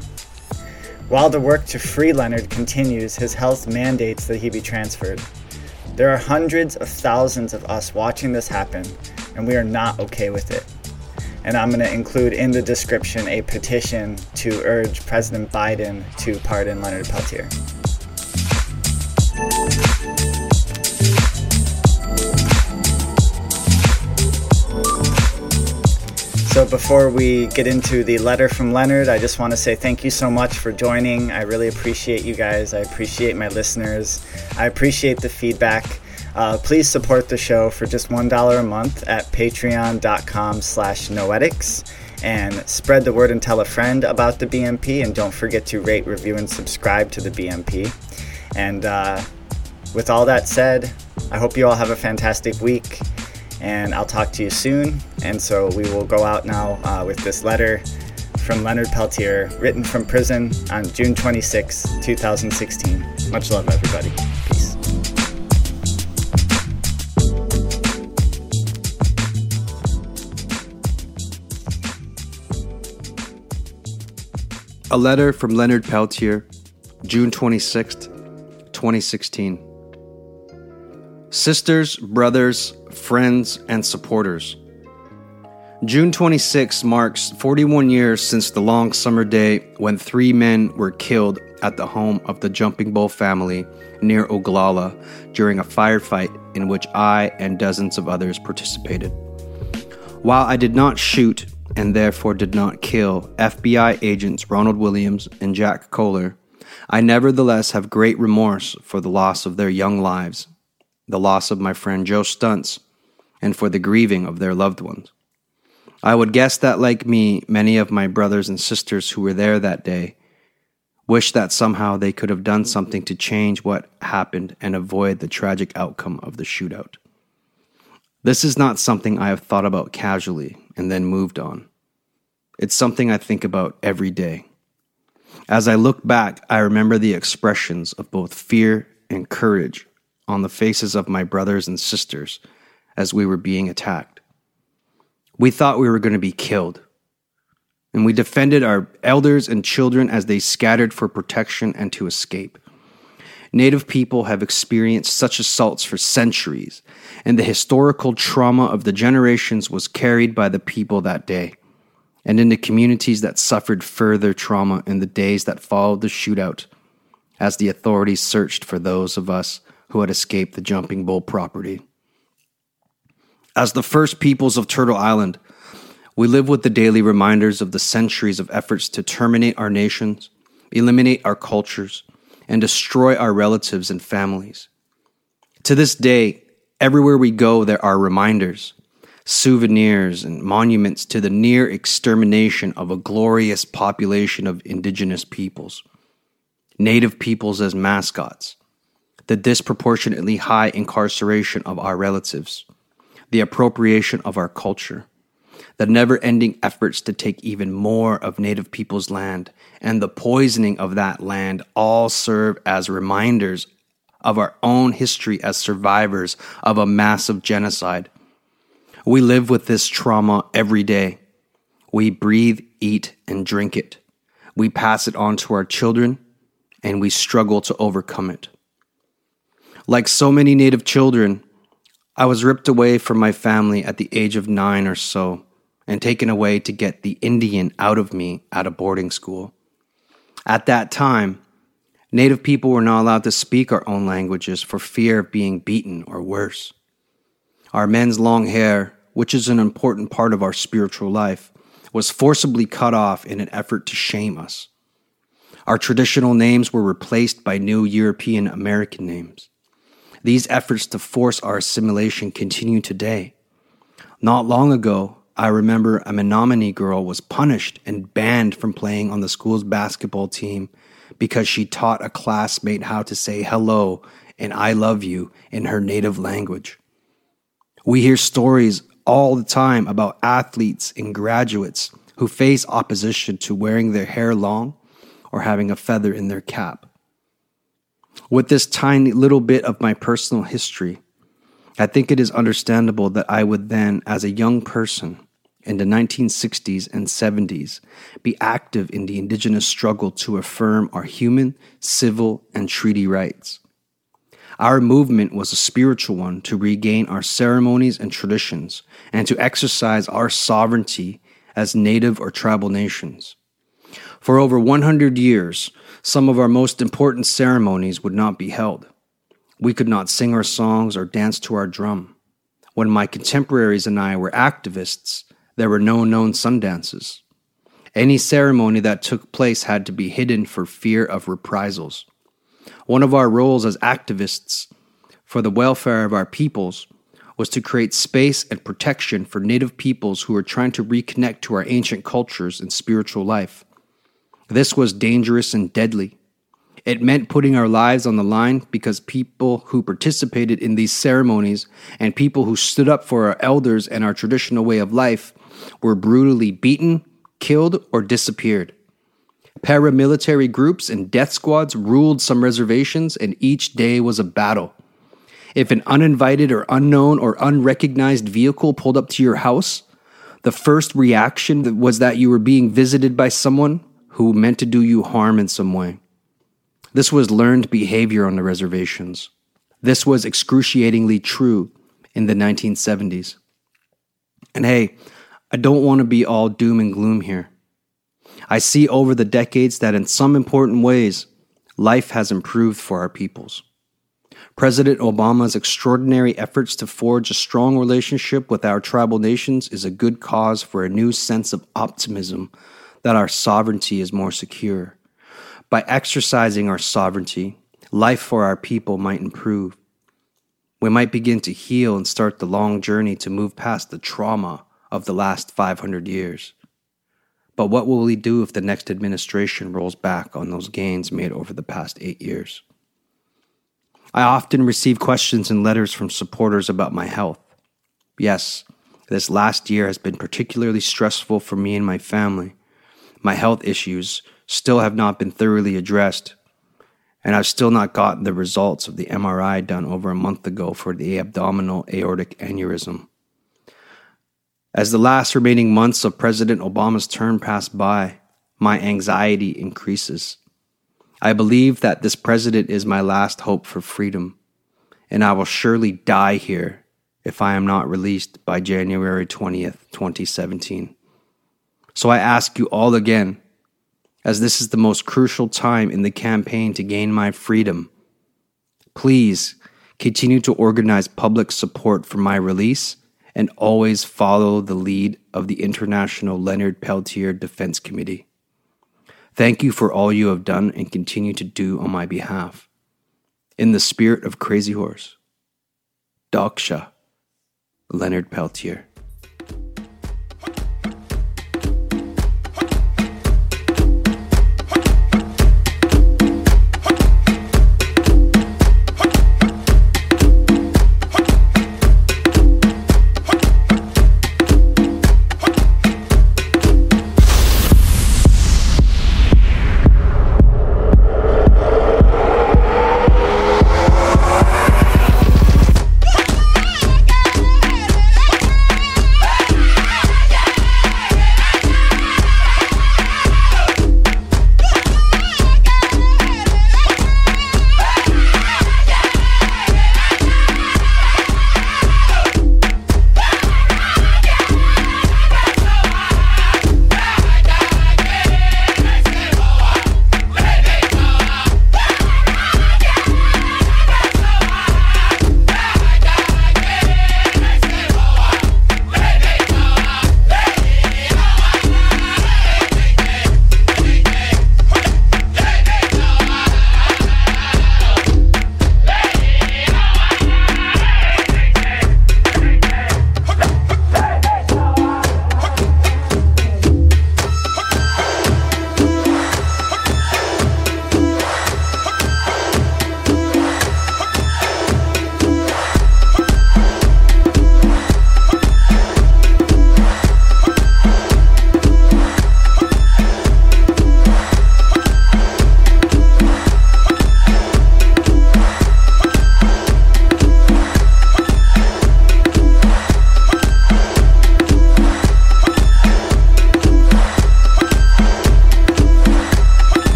Speaker 3: While the work to free Leonard continues, his health mandates that he be transferred. There are hundreds of thousands of us watching this happen, and we are not okay with it. And I'm going to include in the description a petition to urge President Biden to pardon Leonard Peltier. So, before we get into the letter from Leonard, I just want to say thank you so much for joining. I really appreciate you guys. I appreciate my listeners. I appreciate the feedback. Uh, please support the show for just $1 a month at patreon.com slash noetics and spread the word and tell a friend about the BNP. And don't forget to rate, review, and subscribe to the BNP. And uh, with all that said, I hope you all have a fantastic week and I'll talk to you soon. And so we will go out now uh, with this letter from Leonard Peltier, written from prison on June 26, 2016. Much love, everybody. Peace.
Speaker 18: A letter from Leonard Peltier, June 26th, 2016. Sisters, brothers, friends, and supporters. June 26 marks 41 years since the long summer day when three men were killed at the home of the Jumping Bull family near Oglala during a firefight in which I and dozens of others participated. While I did not shoot and therefore did not kill FBI agents Ronald Williams and Jack Coler, I nevertheless have great remorse for the loss of their young lives, the loss of my friend Joe Stuntz, and for the grieving of their loved ones. I would guess that, like me, many of my brothers and sisters who were there that day wish that somehow they could have done something to change what happened and avoid the tragic outcome of the shootout. This is not something I have thought about casually and then moved on. It's something I think about every day. As I look back, I remember the expressions of both fear and courage on the faces of my brothers and sisters as we were being attacked. We thought we were going to be killed. And we defended our elders and children as they scattered for protection and to escape. Native people have experienced such assaults for centuries, and the historical trauma of the generations was carried by the people that day, and in the communities that suffered further trauma in the days that followed the shootout, as the authorities searched for those of us who had escaped the Jumping Bull property. As the first peoples of Turtle Island, we live with the daily reminders of the centuries of efforts to terminate our nations, eliminate our cultures, and destroy our relatives and families. To this day, everywhere we go, there are reminders, souvenirs, and monuments to the near extermination of a glorious population of indigenous peoples, native peoples as mascots, the disproportionately high incarceration of our relatives the appropriation of our culture, the never ending efforts to take even more of Native people's land, and the poisoning of that land all serve as reminders of our own history as survivors of a massive genocide. We live with this trauma every day. We breathe, eat, and drink it. We pass it on to our children, and we struggle to overcome it. Like so many Native children, I was ripped away from my family at the age of nine or so and taken away to get the Indian out of me at a boarding school. At that time, Native people were not allowed to speak our own languages for fear of being beaten or worse. Our men's long hair, which is an important part of our spiritual life, was forcibly cut off in an effort to shame us. Our traditional names were replaced by new European American names. These efforts to force our assimilation continue today. Not long ago, I remember a Menominee girl was punished and banned from playing on the school's basketball team because she taught a classmate how to say hello and I love you in her native language. We hear stories all the time about athletes and graduates who face opposition to wearing their hair long or having a feather in their cap. With this tiny little bit of my personal history, I think it is understandable that I would then, as a young person in the 1960s and 70s, be active in the indigenous struggle to affirm our human, civil, and treaty rights. Our movement was a spiritual one to regain our ceremonies and traditions and to exercise our sovereignty as native or tribal nations. For over 100 years, some of our most important ceremonies would not be held. We could not sing our songs or dance to our drum. When my contemporaries and I were activists, there were no known sun dances. Any ceremony that took place had to be hidden for fear of reprisals. One of our roles as activists for the welfare of our peoples was to create space and protection for Native peoples who were trying to reconnect to our ancient cultures and spiritual life. This was dangerous and deadly. It meant putting our lives on the line because people who participated in these ceremonies and people who stood up for our elders and our traditional way of life were brutally beaten, killed, or disappeared. Paramilitary groups and death squads ruled some reservations, and each day was a battle. If an uninvited or unknown or unrecognized vehicle pulled up to your house, the first reaction was that you were being visited by someone who meant to do you harm in some way. This was learned behavior on the reservations. This was excruciatingly true in the 1970s. And hey, I don't want to be all doom and gloom here. I see over the decades that in some important ways, life has improved for our peoples. President Obama's extraordinary efforts to forge a strong relationship with our tribal nations is a good cause for a new sense of optimism that our sovereignty is more secure. By exercising our sovereignty, life for our people might improve. We might begin to heal and start the long journey to move past the trauma of the last 500 years. But what will we do if the next administration rolls back on those gains made over the past eight years? I often receive questions and letters from supporters about my health. Yes, this last year has been particularly stressful for me and my family. My health issues still have not been thoroughly addressed, and I've still not gotten the results of the MRI done over a month ago for the abdominal aortic aneurysm. As the last remaining months of President Obama's term pass by, my anxiety increases. I believe that this president is my last hope for freedom, and I will surely die here if I am not released by January 20th, 2017. So I ask you all again, as this is the most crucial time in the campaign to gain my freedom, please continue to organize public support for my release and always follow the lead of the International Leonard Peltier Defense Committee. Thank you for all you have done and continue to do on my behalf. In the spirit of Crazy Horse, Doksha, Leonard Peltier.